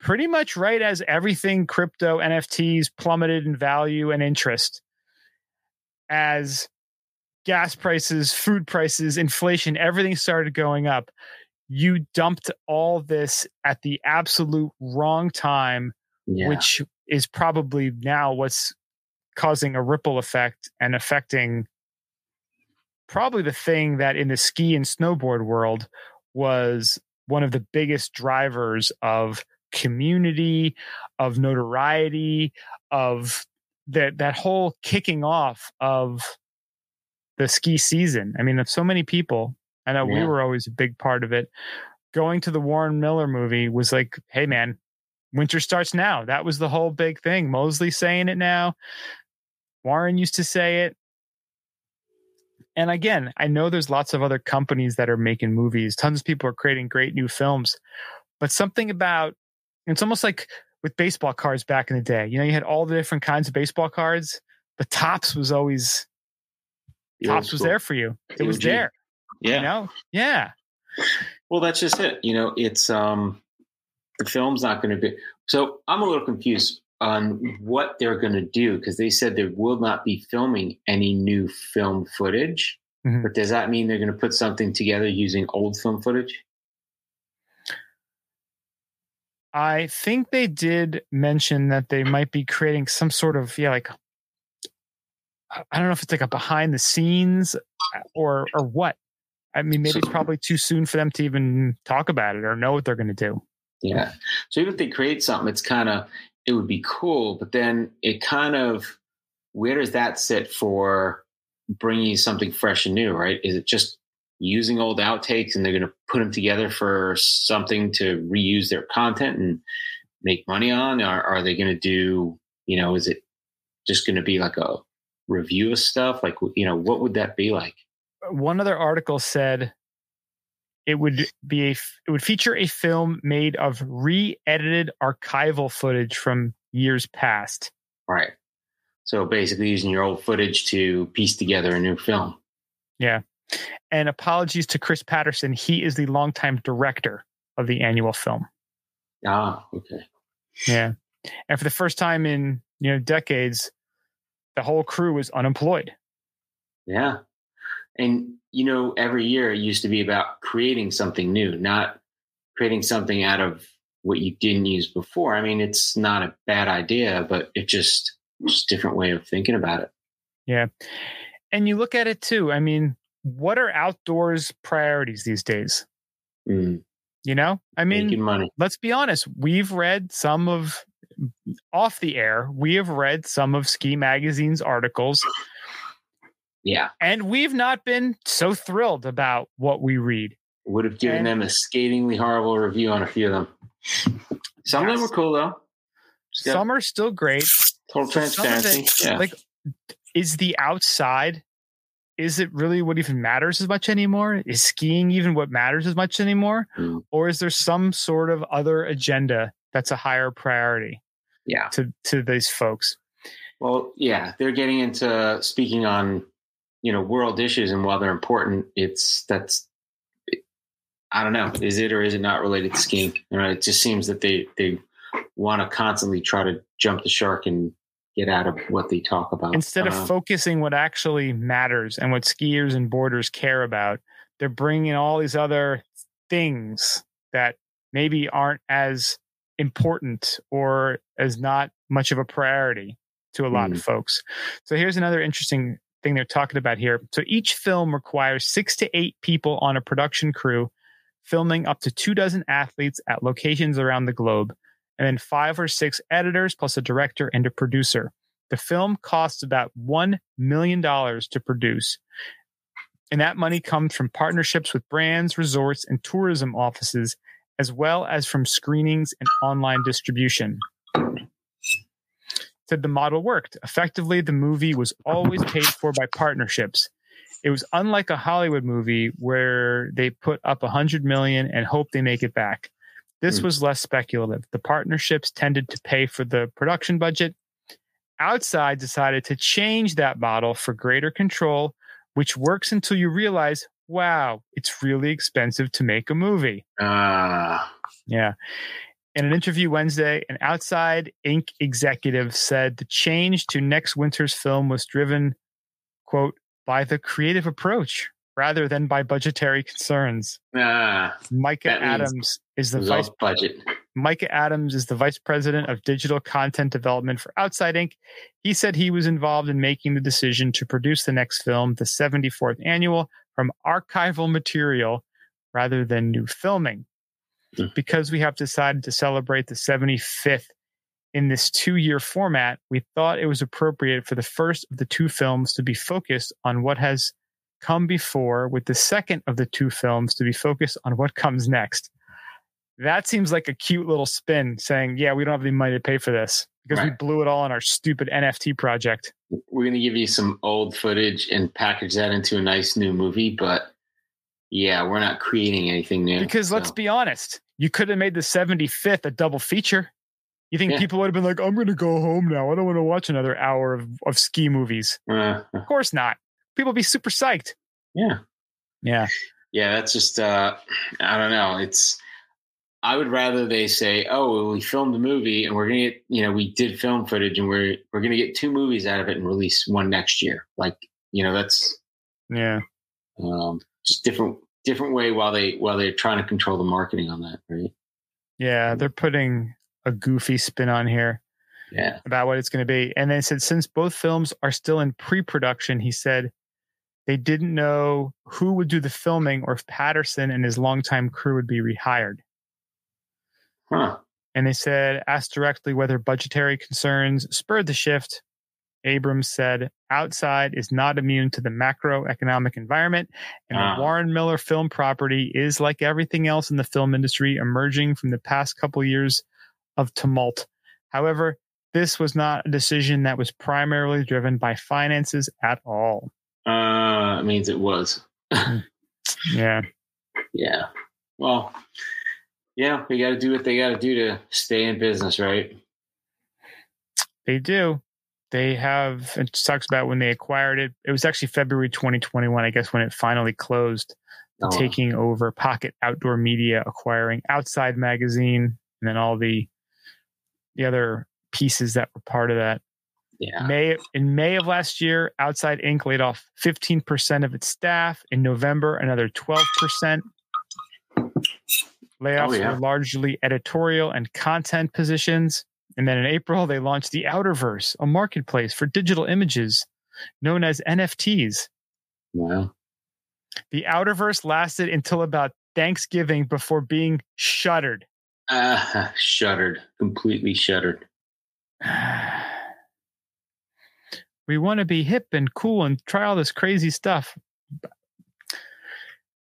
Pretty much right as everything crypto NFTs plummeted in value and interest. As gas prices, food prices, inflation, everything started going up. You dumped all this at the absolute wrong time Yeah. which is probably now what's causing a ripple effect and affecting probably the thing that in the ski and snowboard world was one of the biggest drivers of community of notoriety of that that whole kicking off of the ski season i mean of so many people i know we were always a big part of it going to the warren miller movie was like hey man winter starts now. That was the whole big thing. Moseley saying it now. Warren used to say it. And again, I know there's lots of other companies that are making movies. Tons of people are creating great new films. But something about it's almost like with baseball cards back in the day. You know, you had all the different kinds of baseball cards. The Topps was always Topps was school. there for you. It was there. Yeah. You know? Yeah. Well, that's just it. You know, it's um the film's not going to be. So I'm a little confused on what they're going to do because they said they will not be filming any new film footage. Mhm. But does that mean they're going to put something together using old film footage? I think they did mention that they might be creating some sort of yeah, like I I don't know if it's like a behind the scenes or or what. I mean, maybe it's probably too soon for them to even talk about it or know what they're going to do. Yeah. So even if they create something, it's kind of it would be cool, but then it kind of where does that sit for bringing you something fresh and new? Right? Is it just using old outtakes and they're going to put them together for something to reuse their content and make money on? Or are they going to do? You know, is it just going to be like a review of stuff? Like you know, what would that be like? One other article said it would be a it would feature a film made of re-edited archival footage from years past. Right. So basically, using your old footage to piece together a new film. Yeah. And apologies to Chris Patterson, he is the longtime director of the annual film. Ah, okay. Yeah. And for the first time in, you know, decades, the whole crew was unemployed. Yeah. And, you know, every year it used to be about creating something new, not creating something out of what you didn't use before. I mean, it's not a bad idea, but it just, just a different way of thinking about it. Yeah. And you look at it too. I mean, what are outdoors priorities these days? Mm, You know? I mean, money. let's be honest. We've read some of off the air, we have read some of Ski Magazine's articles, Yeah. and we've not been so thrilled about what we read. Would have given And- them a scathingly horrible review on a few of them. Some of them Yes. were cool though. Just got Some are still great. total some of it, transparency. yeah. like is the outside is it really what even matters as much anymore is skiing even what matters as much anymore Mm, or is there some sort of other agenda that's a higher priority yeah. to to these folks Well, yeah, they're getting into speaking on, you know, world issues, and while they're important, it's that's, I don't know, is it or is it not related to skiing? You know, it just seems that they they want to constantly try to jump the shark and get out of what they talk about. Instead of Uh, focusing what actually matters and what skiers and boarders care about they're bringing all these other things that maybe aren't as important or as not much of a priority to a lot of folks. So here's another interesting thing they're talking about here so each film requires six to eight people on a production crew filming up to two dozen athletes at locations around the globe and then five or six editors plus a director and a producer the film costs about $1 million to produce. And that money comes from partnerships with brands, resorts, and tourism offices, as well as from screenings and online distribution. Said the model worked. Effectively, the movie was always paid for by partnerships. It was unlike a Hollywood movie where they put up a hundred million and hope they make it back. This Hmm. was less speculative. The partnerships tended to pay for the production budget Outside decided to change that model for greater control, which works until you realize, wow, it's really expensive to make a movie. Ah, Yeah. In an interview Wednesday, an Outside Inc. executive said the change to next winter's film was driven, quote, by the creative approach rather than by budgetary concerns. ah, Micah Abrams is the vice budget. Micah Abrams is the vice president of digital content development for Outside Inc. He said he was involved in making the decision to produce the next film, the 74th annual, from archival material rather than new filming. Because we have decided to celebrate the 75th in this two year format, we thought it was appropriate for the first of the two films to be focused on what has come before, with the second of the two films to be focused on what comes next. That seems like a cute little spin saying, yeah, we don't have the money to pay for this because we blew it all on our stupid NFT project. We're going to give you some old footage and package that into a nice new movie, but yeah, we're not creating anything new. Because let's be honest, you could have made the 75th a double feature. You think Yeah. people would have been like, I'm going to go home now. I don't want to watch another hour of, of ski movies. Uh, Of course not. People be super psyched. yeah. Yeah. Yeah, that's just uh I don't know. It's I would rather they say, "Oh, well, we filmed a movie and we're gonna get, you know, we did film footage and we're we're gonna get two movies out of it and release one next year." Like, you know, that's Yeah. um, just different different way while they while they're trying to control the marketing on that, right? Yeah. Mm-hmm. They're putting a goofy spin on here Yeah, about what it's going to be. And they said, since both films are still in pre production, he said they didn't know who would do the filming or if Patterson and his longtime crew would be rehired. huh? And they said, asked directly whether budgetary concerns spurred the shift. Abrams said, outside is not immune to the macroeconomic environment, and Ah. the Warren Miller film property is like everything else in the film industry, emerging from the past couple years of tumult. However, this was not a decision that was primarily driven by finances at all. Uh, it means it was. [LAUGHS] Yeah. Yeah. Well, yeah, they got to do what they got to do to stay in business, right? They do. They have, it talks about when they acquired it. It was actually February 2021, I guess, when it finally closed, Oh, taking over Pocket Outdoor Media, acquiring Outside Magazine, and then all the the other pieces that were part of that. yeah. May in May of last year, Outside Inc. laid off 15% of its staff. In November, another 12%. Layoffs Oh, yeah. were largely editorial and content positions. And then in April, they launched the Outerverse, a marketplace for digital images known as NFTs. Wow. The Outerverse lasted until about Thanksgiving before being shuttered. [LAUGHS] Uh, shuddered. Completely shuddered. [SIGHS] we want to be hip and cool and try all this crazy stuff.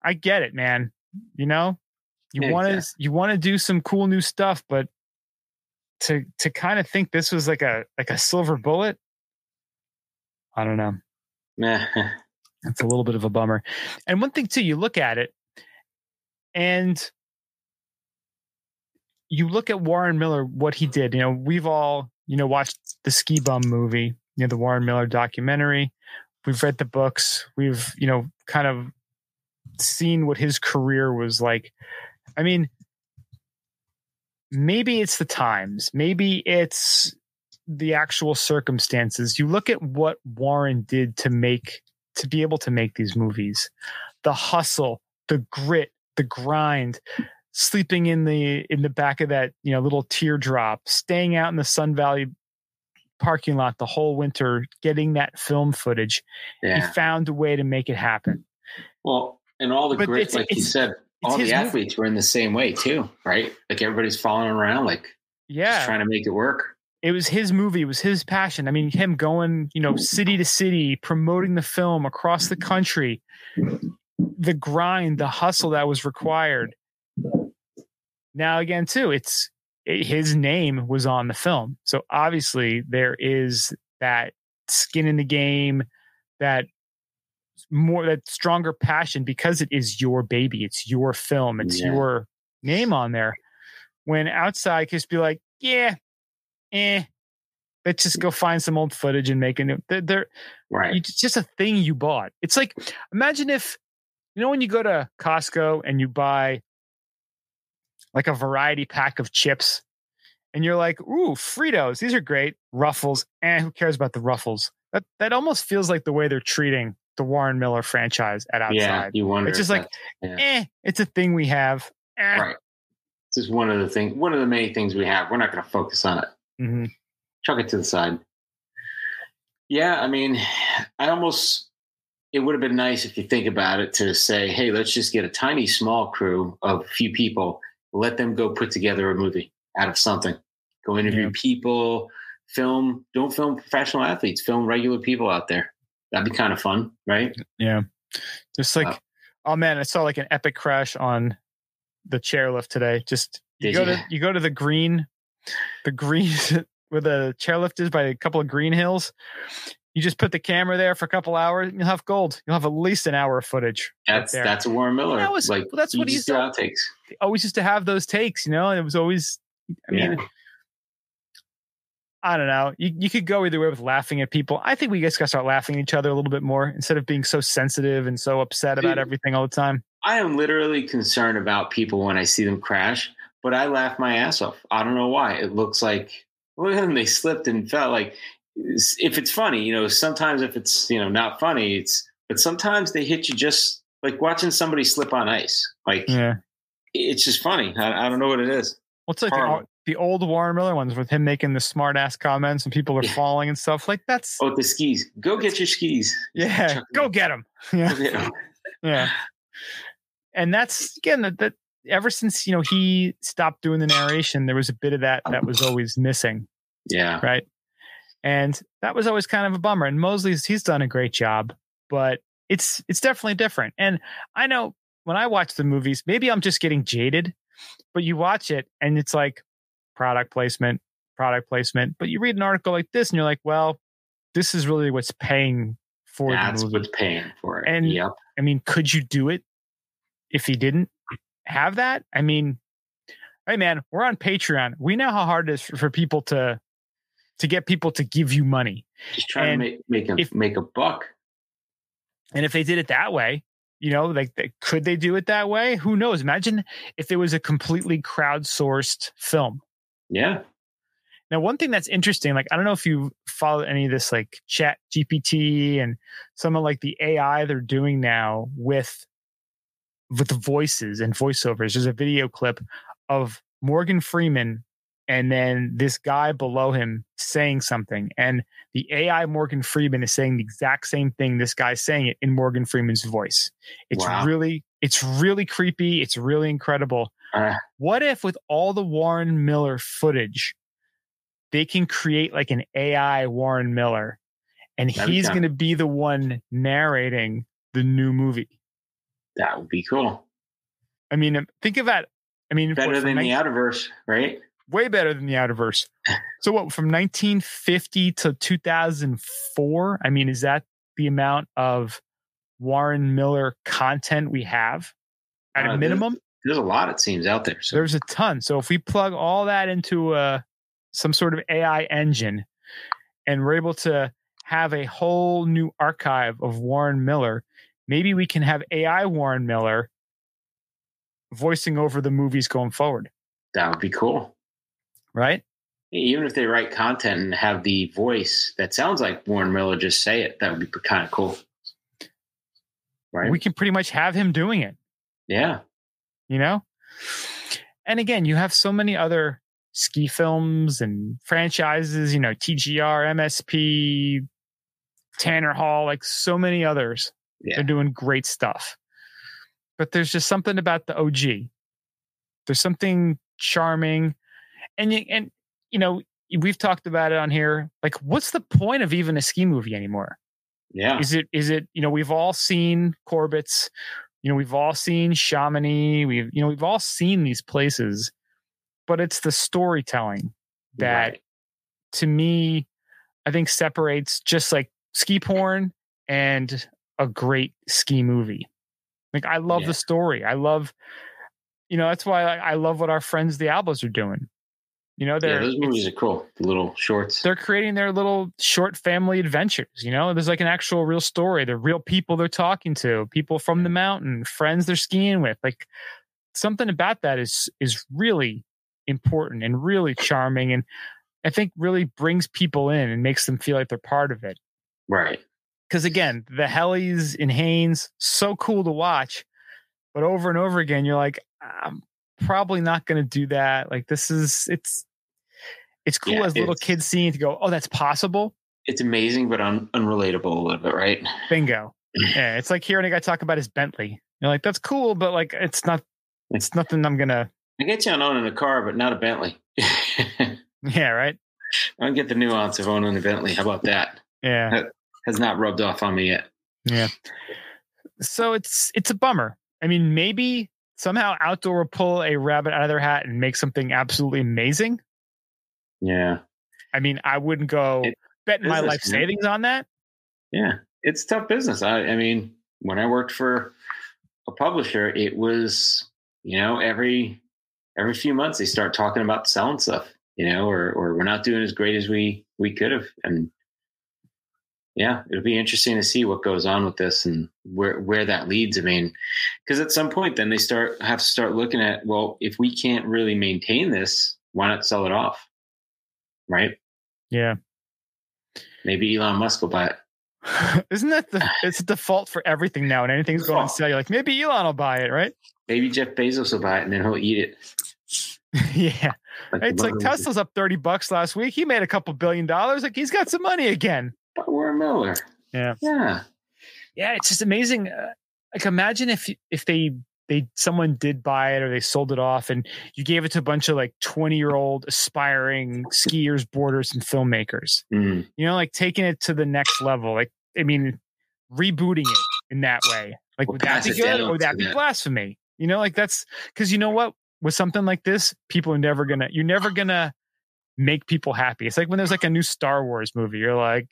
I get it, man. You know, you Yeah, want to you want to do some cool new stuff, but to to kind of think this was like a like a silver bullet, I don't know. Meh. It's a little bit of a bummer. And one thing too, you look at it and you look at Warren Miller, what he did. You know, we've all, you know, watched the Ski Bum movie, you know, the Warren Miller documentary. We've read the books. We've, you know, kind of seen what his career was like. I mean, maybe it's the times, maybe it's the actual circumstances. You look at what Warren did to make to be able to make these movies. The hustle, the grit, the grind, sleeping in the in the back of that, you know, little teardrop, staying out in the Sun Valley parking lot the whole winter, getting that film footage. He found a way to make it happen. Well, and all the But grit, like you said, all the movie. athletes were in the same way too, right? Like everybody's following around, like just Yeah. trying to make it work. it was his movie, it was his passion. I mean, him going, you know, city to city, promoting the film across the country, the grind, the hustle that was required. Now, again, too, it's it, his name was on the film. So obviously, there is that skin in the game, that more, that stronger passion because it is your baby, it's your film, it's Yeah. your name on there. When outside, just be like, yeah, eh, let's just go find some old footage and make it. They're, they're Right. you, it's just a thing you bought. It's like imagine if you know when you go to Costco and you buy like a variety pack of chips, and you're like, "Ooh, Fritos, these are great." Ruffles, and eh, who cares about the Ruffles? That that almost feels like the way they're treating the Warren Miller franchise at outside. yeah. You wonder. It's just like, yeah. Eh, it's a thing we have. Eh. right. This is one of the things, one of the many things we have. We're not going to focus on it. Mhm. chuck it to the side. Yeah, I mean, I almost it would have been nice if you think about it to say, hey, let's just get a tiny small crew of a few people, let them go put together a movie out of something. Go interview Yeah. people, film, don't film professional athletes, film regular people out there. That'd be kind of fun, right? Yeah. Just like, Wow. oh man, I saw like an epic crash on the chairlift today. Just you Did go you? to you go to the green, the green [LAUGHS] where the chairlift is by a couple of green hills. You just put the camera there for a couple hours, and you'll have gold. You'll have at least an hour of footage. That's there. that's a Warren Miller. That was- like well, that's what he do done. outtakes. always used to have those takes, you know, and it was always. I mean, Yeah. I don't know. You you could go either way with laughing at people. I think we just got to start laughing at each other a little bit more instead of being so sensitive and so upset about Dude. everything all the time. I am literally concerned about people when I see them crash, but I laugh my ass off. I don't know why. It looks like look at them, they slipped and fell. Like if it's funny, you know, sometimes if it's you know not funny, it's but sometimes they hit you just like watching somebody slip on ice. Like Yeah. it's just funny. I, I don't know what it is. Well, it's like the, old Warren Miller ones with him making the smart ass comments and people are Yeah. falling and stuff. Like that's Oh, the skis. Go get your skis. yeah, Chuck go them. get them. [LAUGHS] Yeah, Go get 'em. yeah. And that's again that, that ever since you know he stopped doing the narration, there was a bit of that that was always missing, Yeah. right? And that was always kind of a bummer. And Moseley's he's done a great job, but it's it's definitely different. And I know when I watch the movies, maybe I'm just getting jaded, but you watch it and it's like product placement, product placement. But you read an article like this and you're like, well, this is really what's paying for That's the movie. what's paying for it. And- yep. I mean, could you do it if he didn't have that? I mean, hey man, we're on Patreon. We know how hard it is for, people to to get people to give you money. Just trying and to make make a if- make a buck. And if they did it that way, you know, like they, could they do it that way? Who knows? Imagine if it was a completely crowdsourced film. Yeah. Now, one thing that's interesting, like I don't know if you follow any of this, like Chat GPT and some of like the AI they're doing now with with the voices and voiceovers. There's a video clip of Morgan Freeman and then this guy below him saying something, and the AI Morgan Freeman is saying the exact same thing. This guy's saying it in Morgan Freeman's voice. It's Wow. really, it's really creepy. It's really incredible. Uh, What if with all the Warren Miller footage, they can create like an AI Warren Miller and he's going to be the one narrating the new movie? that would be cool. I mean, um, think of that. I mean, Better what, than the 19 Outerverse, right? way better than the Outerverse. [LAUGHS] So what from 1950 to 2004? I mean, is that the amount of Warren Miller content we have at Uh, a minimum? There's a lot it seems out there. So There's a ton. So if we plug all that into uh, some sort of AI engine and we're able to have a whole new archive of Warren Miller, maybe we can have AI Warren Miller voicing over the movies going forward, that would be cool. right? Even if they write content and have the voice that sounds like Warren Miller just say it, that would be kind of cool. Right? We can pretty much have him doing it, yeah. You know? And again, you have so many other ski films and franchises, you know, TGR, MSP, Tanner Hall, like so many others. Yeah. They're doing great stuff. But there's just something about the OG. There's something charming. And you, and you know, we've talked about it on here. Like what's the point of even a ski movie anymore? Yeah. Is it is it, you know, we've all seen Corbett's, you know, we've all seen Chamonix, we've you know, we've all seen these places, but it's the storytelling that Right. to me, I think separates just like ski porn and a great ski movie. Like I love Yeah. the story. I love, you know, that's why I, I love what our friends the Albas are doing. You know, Yeah, they're those movies are cool. The little shorts. they're creating their little short family adventures. You know, there's like an actual real story. They're real people they're talking to, people from the mountain, friends they're skiing with. Like something about that is is really important and really charming, and I think really brings people in and makes them feel like they're part of it. Right. Because again, the Hellies in Haines, so cool to watch, but over and over again, you're like, I'm probably not going to do that. Like this is it's. It's cool Yeah, as little kids seeing it to go, oh, that's possible. It's amazing, but un- unrelatable a little bit, right? Bingo. [LAUGHS] Yeah, it's like hearing a guy talk about his Bentley. You're like, that's cool, but like, it's not. It's nothing. I'm gonna. I get you on owning a car, but not a Bentley. [LAUGHS] Yeah. Right. I don't get the nuance of owning a Bentley. How about that? Yeah. Has not rubbed off on me yet. Yeah. So it's it's a bummer. I mean, maybe somehow outdoor will pull a rabbit out of their hat and make something absolutely amazing. Yeah. I mean, I wouldn't go It- betting my life man. savings on that. Yeah. It's tough business. I, I mean, when I worked for a publisher, it was, you know, every every few months they start talking about selling stuff, you know, or or we're not doing as great as we we could have. And yeah, it'll be interesting to see what goes on with this and where where that leads. I mean, because at some point, then they start have to start looking at well, if we can't really maintain this, why not sell it off, right? Yeah. Maybe Elon Musk will buy it. [LAUGHS] Isn't that the [LAUGHS] it's a default for everything now? And anything's going on sale, you're like, maybe Elon will buy it, right? Maybe Jeff Bezos will buy it and then he'll eat it. [LAUGHS] yeah. Like It's like Tesla's up 30 bucks last week. He made a couple billion dollars. Like he's got some money again. But Warren Miller. Yeah. Yeah. Yeah, it's just amazing. Uh, like imagine if if they they someone did buy it or they sold it off and you gave it to a bunch of like 20 year old aspiring skiers, boarders, and filmmakers. Mm. You know, like taking it to the next level. Like I mean, rebooting it in that way. Like Well, would that be good or would that be that. blasphemy? You know, like that's because you know what? With something like this, people are never gonna you're never gonna make people happy. It's like when there's like a new Star Wars movie. You're like,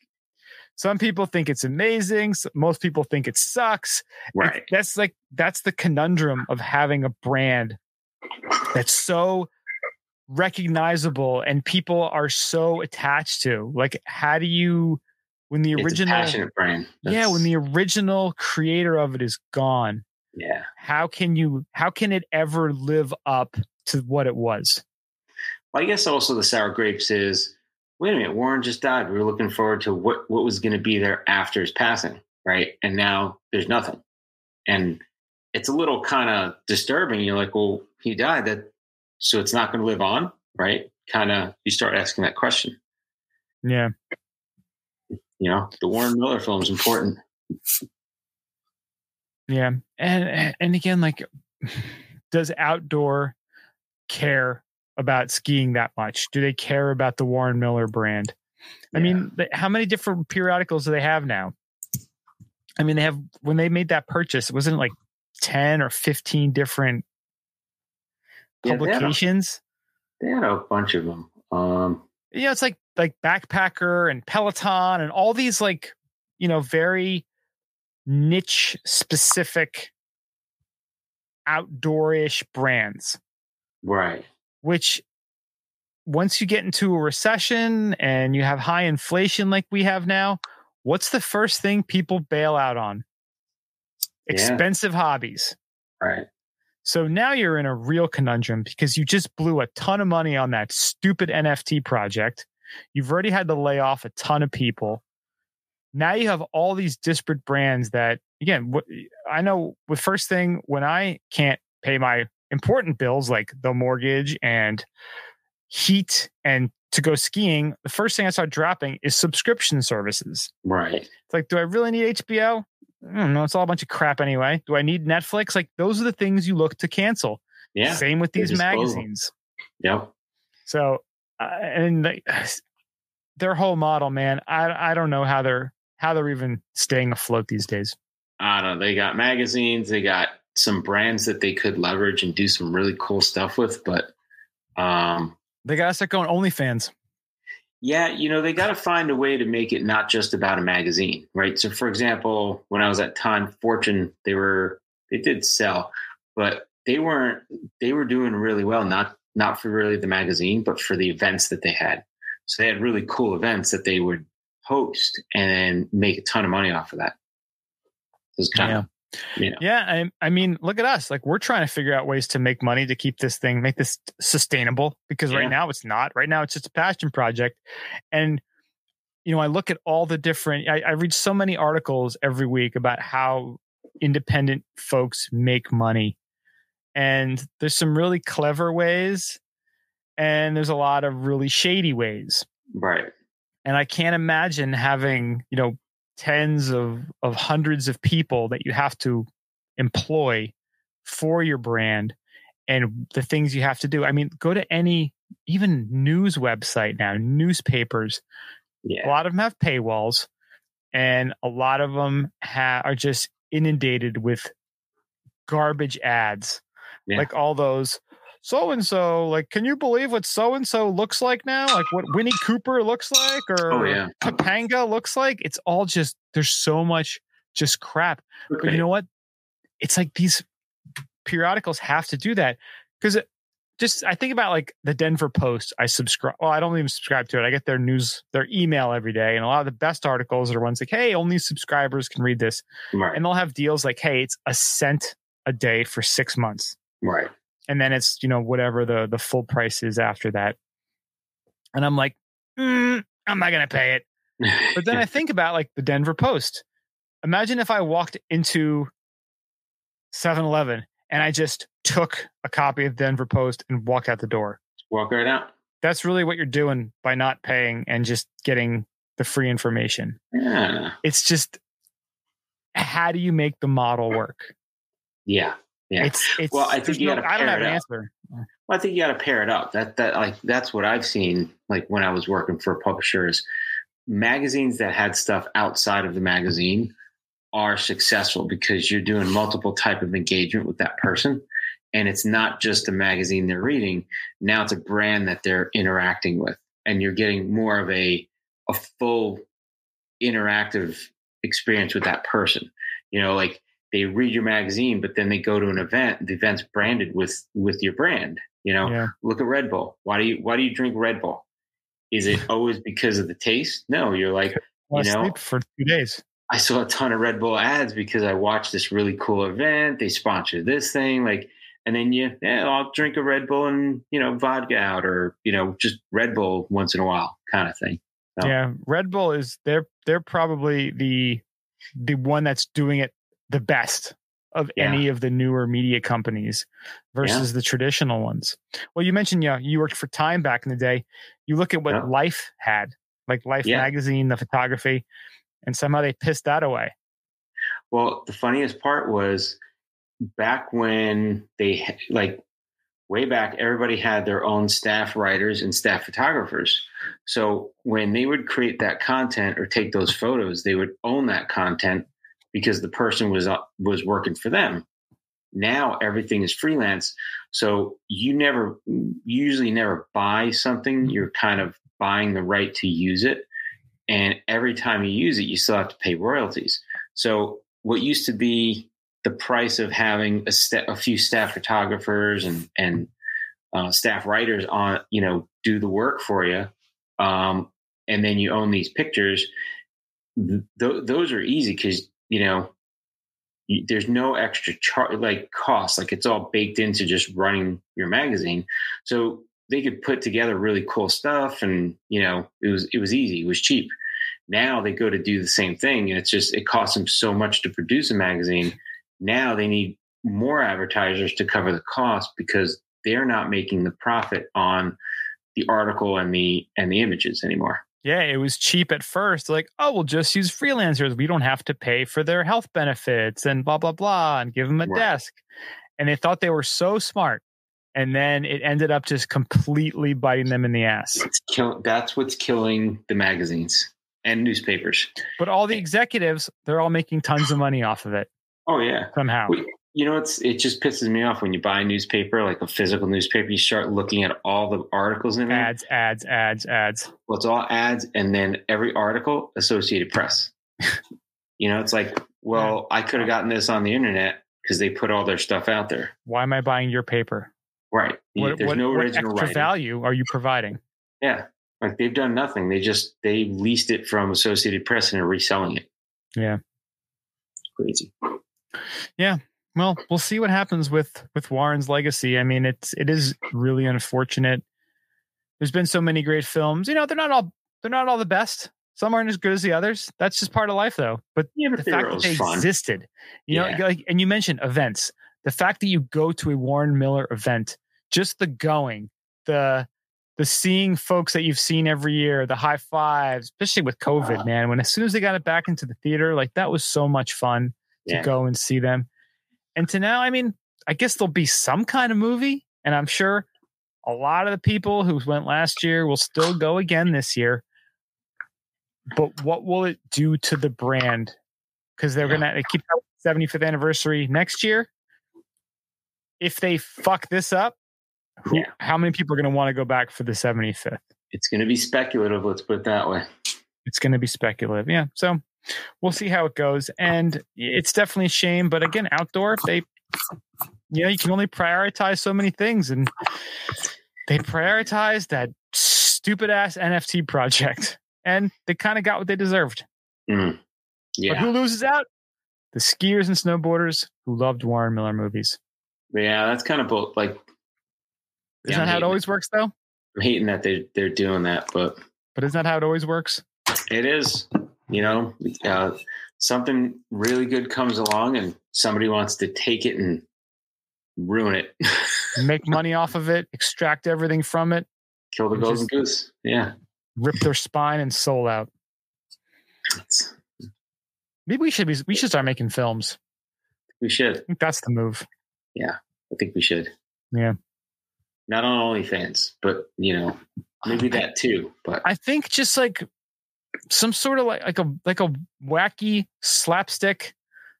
some people think it's amazing. Most people think it sucks. Right. That's like that's the conundrum of having a brand that's so recognizable and people are so attached to. Like, how do you when the It's a original passionate brand. yeah, when the original creator of it is gone, yeah. how can you how can it ever live up to what it was? Well, I guess also the sour grapes is wait a minute, Warren just died. We were looking forward to what what was going to be there after his passing, right? And now there's nothing, and it's a little kind of disturbing. You're like, well, he died, that so it's not going to live on, right? Kind of, you start asking that question. Yeah. You know, the Warren Miller film is important. Yeah. And and again, like [SIGHS] does outdoor care about skiing that much? Do they care about the Warren Miller brand? I Yeah. mean, how many different periodicals do they have now? I mean, they have when they made that purchase, wasn't it like 10 or 15 different Yeah, they had a- publications? They had a bunch of them. Um, you know, it's like like backpacker and Peloton and all these like, you know, very niche specific outdoorish brands, right. Which once you get into a recession and you have high inflation like we have now, what's the first thing people bail out on? Yeah. Expensive hobbies. Right. So now you're in a real conundrum because you just blew a ton of money on that stupid NFT project. You've already had to lay off a ton of people. Now you have all these disparate brands that, again, I know the first thing when I can't pay my important bills like the mortgage and heat and to go skiing, the first thing I start dropping is subscription services. Right. It's like, do I really need HBO? I don't know. It's all a bunch of crap anyway. Do I need Netflix? Like, those are the things you look to cancel. Yeah. Same with these magazines. Yep. So, uh, and they, [SIGHS] their whole model, man, I I don't know how they're how they're even staying afloat these days. I don't know. They got magazines. They got some brands that they could leverage and do some really cool stuff with. But um, They got to start going OnlyFans. yeah, you know, they got to find a way to make it not just about a magazine, right? So, for example, when I was at Time Fortune, they were they did sell, but they weren't. They were doing really well. Not not for really the magazine, but for the events that they had. So they had really cool events that they would host and make a ton of money off of that. It was kind of, you know, Yeah, I, I mean, look at us. Like we're trying to figure out ways to make money to keep this thing, make this sustainable. Because Yeah. right now it's not. Right now it's just a passion project, and you know, I look at all the different. I, I read so many articles every week about how independent folks make money, and there's some really clever ways, and there's a lot of really shady ways right. and i can't imagine having you know tens of of hundreds of people that you have to employ for your brand and the things you have to do. I mean go to any even news website now newspapers. A lot of them have paywalls and a lot of them ha- are just inundated with garbage ads. Yeah. like all those so and so like can you believe what so and so looks like now like what winnie cooper looks like or Oh, yeah. topanga looks like it's all just there's so much just crap but you know what it's like these periodicals have to do that because just I think about like the Denver Post. I subscribe. Well, I don't even subscribe to it. I get their news, their email every day, and a lot of the best articles are ones like, "Hey, only subscribers can read this," Right. and they'll have deals like, "Hey, it's a cent a day for six months." right. And then it's you know whatever the the full price is after that and i'm like mm, i'm not gonna pay it but then i [LAUGHS] think about like the denver post imagine if i walked into 7-eleven and i just took a copy of denver post and walked out the door Walk right out. that's really what you're doing by not paying and just getting the free information Yeah. it's just how do you make the model work Yeah. Yeah. it's it's Well, I think you no- gotta i don't have an answer Well, I think you got to pair it up. That that like that's what I've seen. Like when I was working for publishers, magazines that had stuff outside of the magazine are successful because you're doing multiple type of engagement with that person, and it's not just a magazine they're reading. Now it's a brand that they're interacting with, and you're getting more of a a full interactive experience with that person. You know, like they read your magazine, but then they go to an event. The event's branded with with your brand. You know, yeah look at Red Bull. Why do you why do you drink Red Bull? Is it [LAUGHS] always because of the taste? No, you're like I you know, sleep for two days I saw a ton of Red Bull ads because I watched this really cool event. They sponsored this thing, like, and then you, yeah, I'll drink a Red Bull and you know vodka out, or you know just Red Bull once in a while, kind of thing. So, Yeah, Red Bull is they're they're probably the the one that's doing it the best of Yeah. any of the newer media companies versus the traditional ones. Well, you mentioned yeah, you worked for Time back in the day. You look at what Yeah. Life had, like Life Yeah. magazine, the photography, and somehow they pissed that away. Well, the funniest part was back when they like way back, everybody had their own staff writers and staff photographers. So when they would create that content or take those photos, they would own that content because the person was uh, was working for them. Now everything is freelance, so you never you usually never buy something. You're kind of buying the right to use it, and every time you use it, you still have to pay royalties. So what used to be the price of having a, sta- a few staff photographers and and uh, staff writers on you know do the work for you, um, and then you own these pictures. Th- those are easy because you know there's no extra char- like cost. Like it's all baked into just running your magazine. So they could put together really cool stuff, and you know it was it was easy. It was cheap. Now they go to do the same thing, and it's just it costs them so much to produce a magazine. Now they need more advertisers to cover the cost because they're not making the profit on the article and the and the images anymore. Yeah, it was cheap at first. Like, oh, we'll just use freelancers. We don't have to pay for their health benefits and blah blah blah, and give them a Right. desk. And they thought they were so smart, and then it ended up just completely biting them in the ass. It's kill, that's what's killing the magazines and newspapers. But all the eh executives, they're all making tons of money off of it Oh yeah. somehow. We- You know, it's it just pisses me off when you buy a newspaper, like a physical newspaper. You start looking at all the articles in there. Ads, ads, ads, ads. Well, it's all ads, and then every article Associated Press. [LAUGHS] you know, it's like, well, I could have gotten this on the internet because they put all their stuff out there. Why am I buying your paper? Right. What, There's what, no what original extra writing. value are you providing? Yeah. Like they've done nothing. They just they leased it from Associated Press and are reselling it. Yeah. Crazy. Well, we'll see what happens with with Warren's legacy. I mean, it's it is really unfortunate. There's been so many great films. You know, they're not all they're not all the best. Some aren't as good as the others. That's just part of life, though. But Yeah, the fact that they fun. existed, you Yeah. know, like, and you mentioned events. The fact that you go to a Warren Miller event, just the going, the the seeing folks that you've seen every year, the high fives, especially with COVID, Uh-huh. man. When as soon as they got it back into the theater, like that was so much fun to go and see them. And to now, I mean, I guess there'll be some kind of movie, and I'm sure a lot of the people who went last year will still go again this year. But what will it do to the brand? Because they're Yeah. gonna they keep out 75th anniversary next year. If they fuck this up, who, Yeah. how many people are gonna want to go back for the 75th? It's going to be speculative. Let's put it that way. it's going to be speculative. Yeah. So we'll see how it goes. And it's definitely a shame. But again, outdoor, they you know, you can only prioritize so many things, and they prioritized that stupid ass NFT project, and they kind of got what they deserved. Mm. But Yeah, who loses out? The skiers and snowboarders who loved Warren Miller movies. yeah, that's kind of both. Like, Isn't yeah, that how it always works, though? I'm hating that they they're doing that, but But isn't that how it always works? it is. You know, uh, something really good comes along, and somebody wants to take it and ruin it, [LAUGHS] Make money off of it, extract everything from it, kill the golden goose. Yeah, rip their spine and soul out. It's- Maybe we should be, we should start making films. we should. I think that's the move. Yeah, I think we should. Yeah. Not on OnlyFans, but you know, maybe that too. But I think just like some sort of like like a like a wacky slapstick,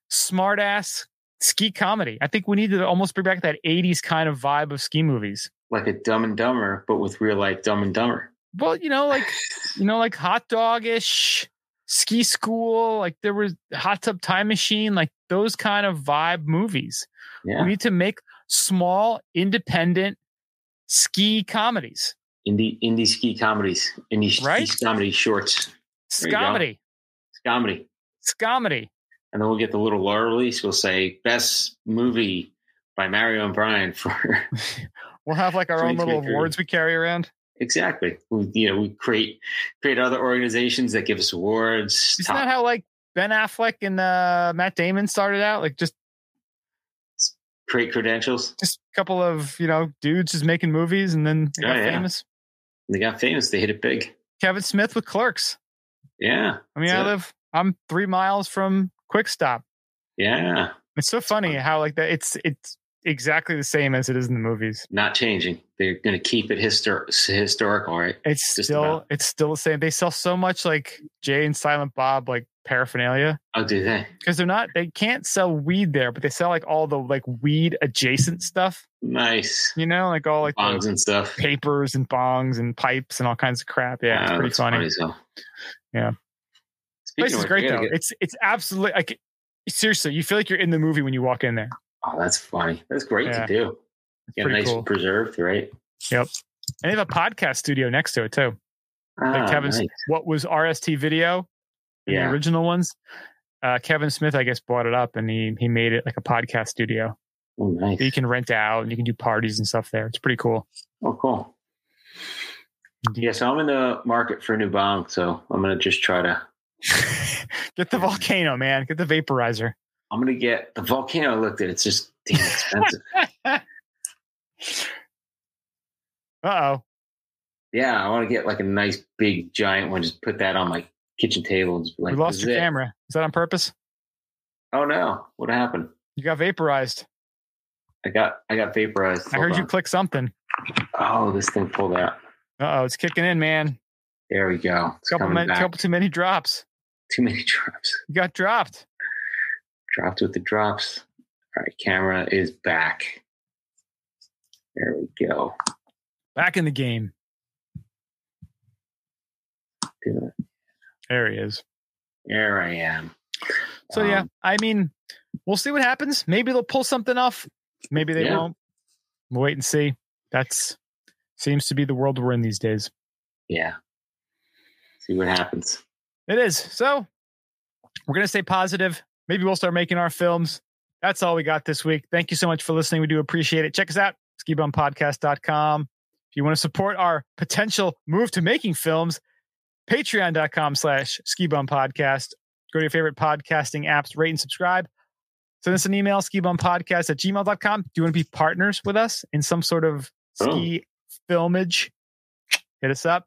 smart ass ski comedy. I think we need to almost bring back that '80s kind of vibe of ski movies. like a Dumb and Dumber, but with real life Dumb and Dumber. Well, you know, like [LAUGHS] you know, like hot dog ish, ski school. Like there was hot tub time machine. Like those kind of vibe movies. Yeah, We need to make small, independent ski comedies. indie indie ski comedies, indie Right? ski comedy shorts, There you go. Scomedy. comedy, Scomedy. and then we'll get the little law release. We'll say best movie by Mario and Brian for [LAUGHS] We'll have like our own little awards we carry around. exactly. We, you know, we create create other organizations that give us awards. Isn't top- that how like Ben Affleck and uh, Matt Damon started out? Like just create credentials. just a couple of you know dudes just making movies, and then they got Oh, yeah. famous. They got famous. They hit it big. Kevin Smith with Clerks. Yeah, I mean, I it. live. I'm three miles from Quick Stop. yeah. It's so funny fun. how like that. It's it's exactly the same as it is in the movies. Not changing. They're going to keep it histor- historical, right? It's Just still about. it's still the same. They sell so much like Jay and Silent Bob like paraphernalia Oh, do they? because they're not they can't sell weed there, but they sell like all the like weed adjacent stuff. Nice. You know, like all like Bongs and stuff. papers and bongs and pipes and all kinds of crap. Yeah, it's pretty funny. hell. Yeah. Speaking Place is great though. get- It's it's absolutely like seriously, you feel like you're in the movie when you walk in there. oh, that's funny. That's great Yeah. to do. Get pretty nice cool. preserved, right? Yep. And they have a podcast studio next to it too. Ah, Kevin's- nice. What was RST Video? Yeah. The original ones. Uh, Kevin Smith, I guess, bought it up and he he made it like a podcast studio Oh, nice. that you can rent out and you can do parties and stuff there. It's pretty cool. Oh, cool. Yeah, so I'm in the market for a new bong, so I'm gonna just try to. [LAUGHS] Get the volcano, man. Get the vaporizer. I'm gonna get the volcano. I looked at it's just damn expensive. [LAUGHS] Uh oh. yeah, I want to get like a nice big giant one. Just put that on my kitchen table. And like, we lost your it. camera. Is that on purpose? Oh no! What happened? You got vaporized. I got I got vaporized. I Hold heard you click something. Oh, this thing pulled out. Uh oh, it's kicking in, man. There we go. It's Couple, many, couple too many drops. Too many [LAUGHS] drops. You got dropped. Dropped with the drops. All right, camera is back. There we go. Back in the game. Do it. There he is. There I am. So yeah, Um, I mean, we'll see what happens. Maybe they'll pull something off. Maybe they Yeah. won't. We'll wait and see. That's seems to be the world we're in these days. Yeah. See what happens. It is. So we're gonna stay positive. Maybe we'll start making our films. That's all we got this week. Thank you so much for listening. We do appreciate it. Check us out, skibumpodcast.com. If you want to support our potential move to making films, patreon.com slash skibumpodcast. Go to your favorite podcasting apps, rate and subscribe. Send us an email, skibumpodcast at gmail.com. Do you want to be partners with us in some sort of oh. ski filmage? Hit us up.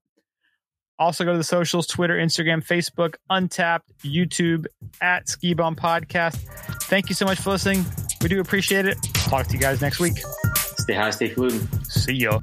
Also, go to the socials Twitter, Instagram, Facebook, Untappd, YouTube, at Ski Bum Podcast. Thank you so much for listening. We do appreciate it. Talk to you guys next week. Stay high, stay fluid. See ya.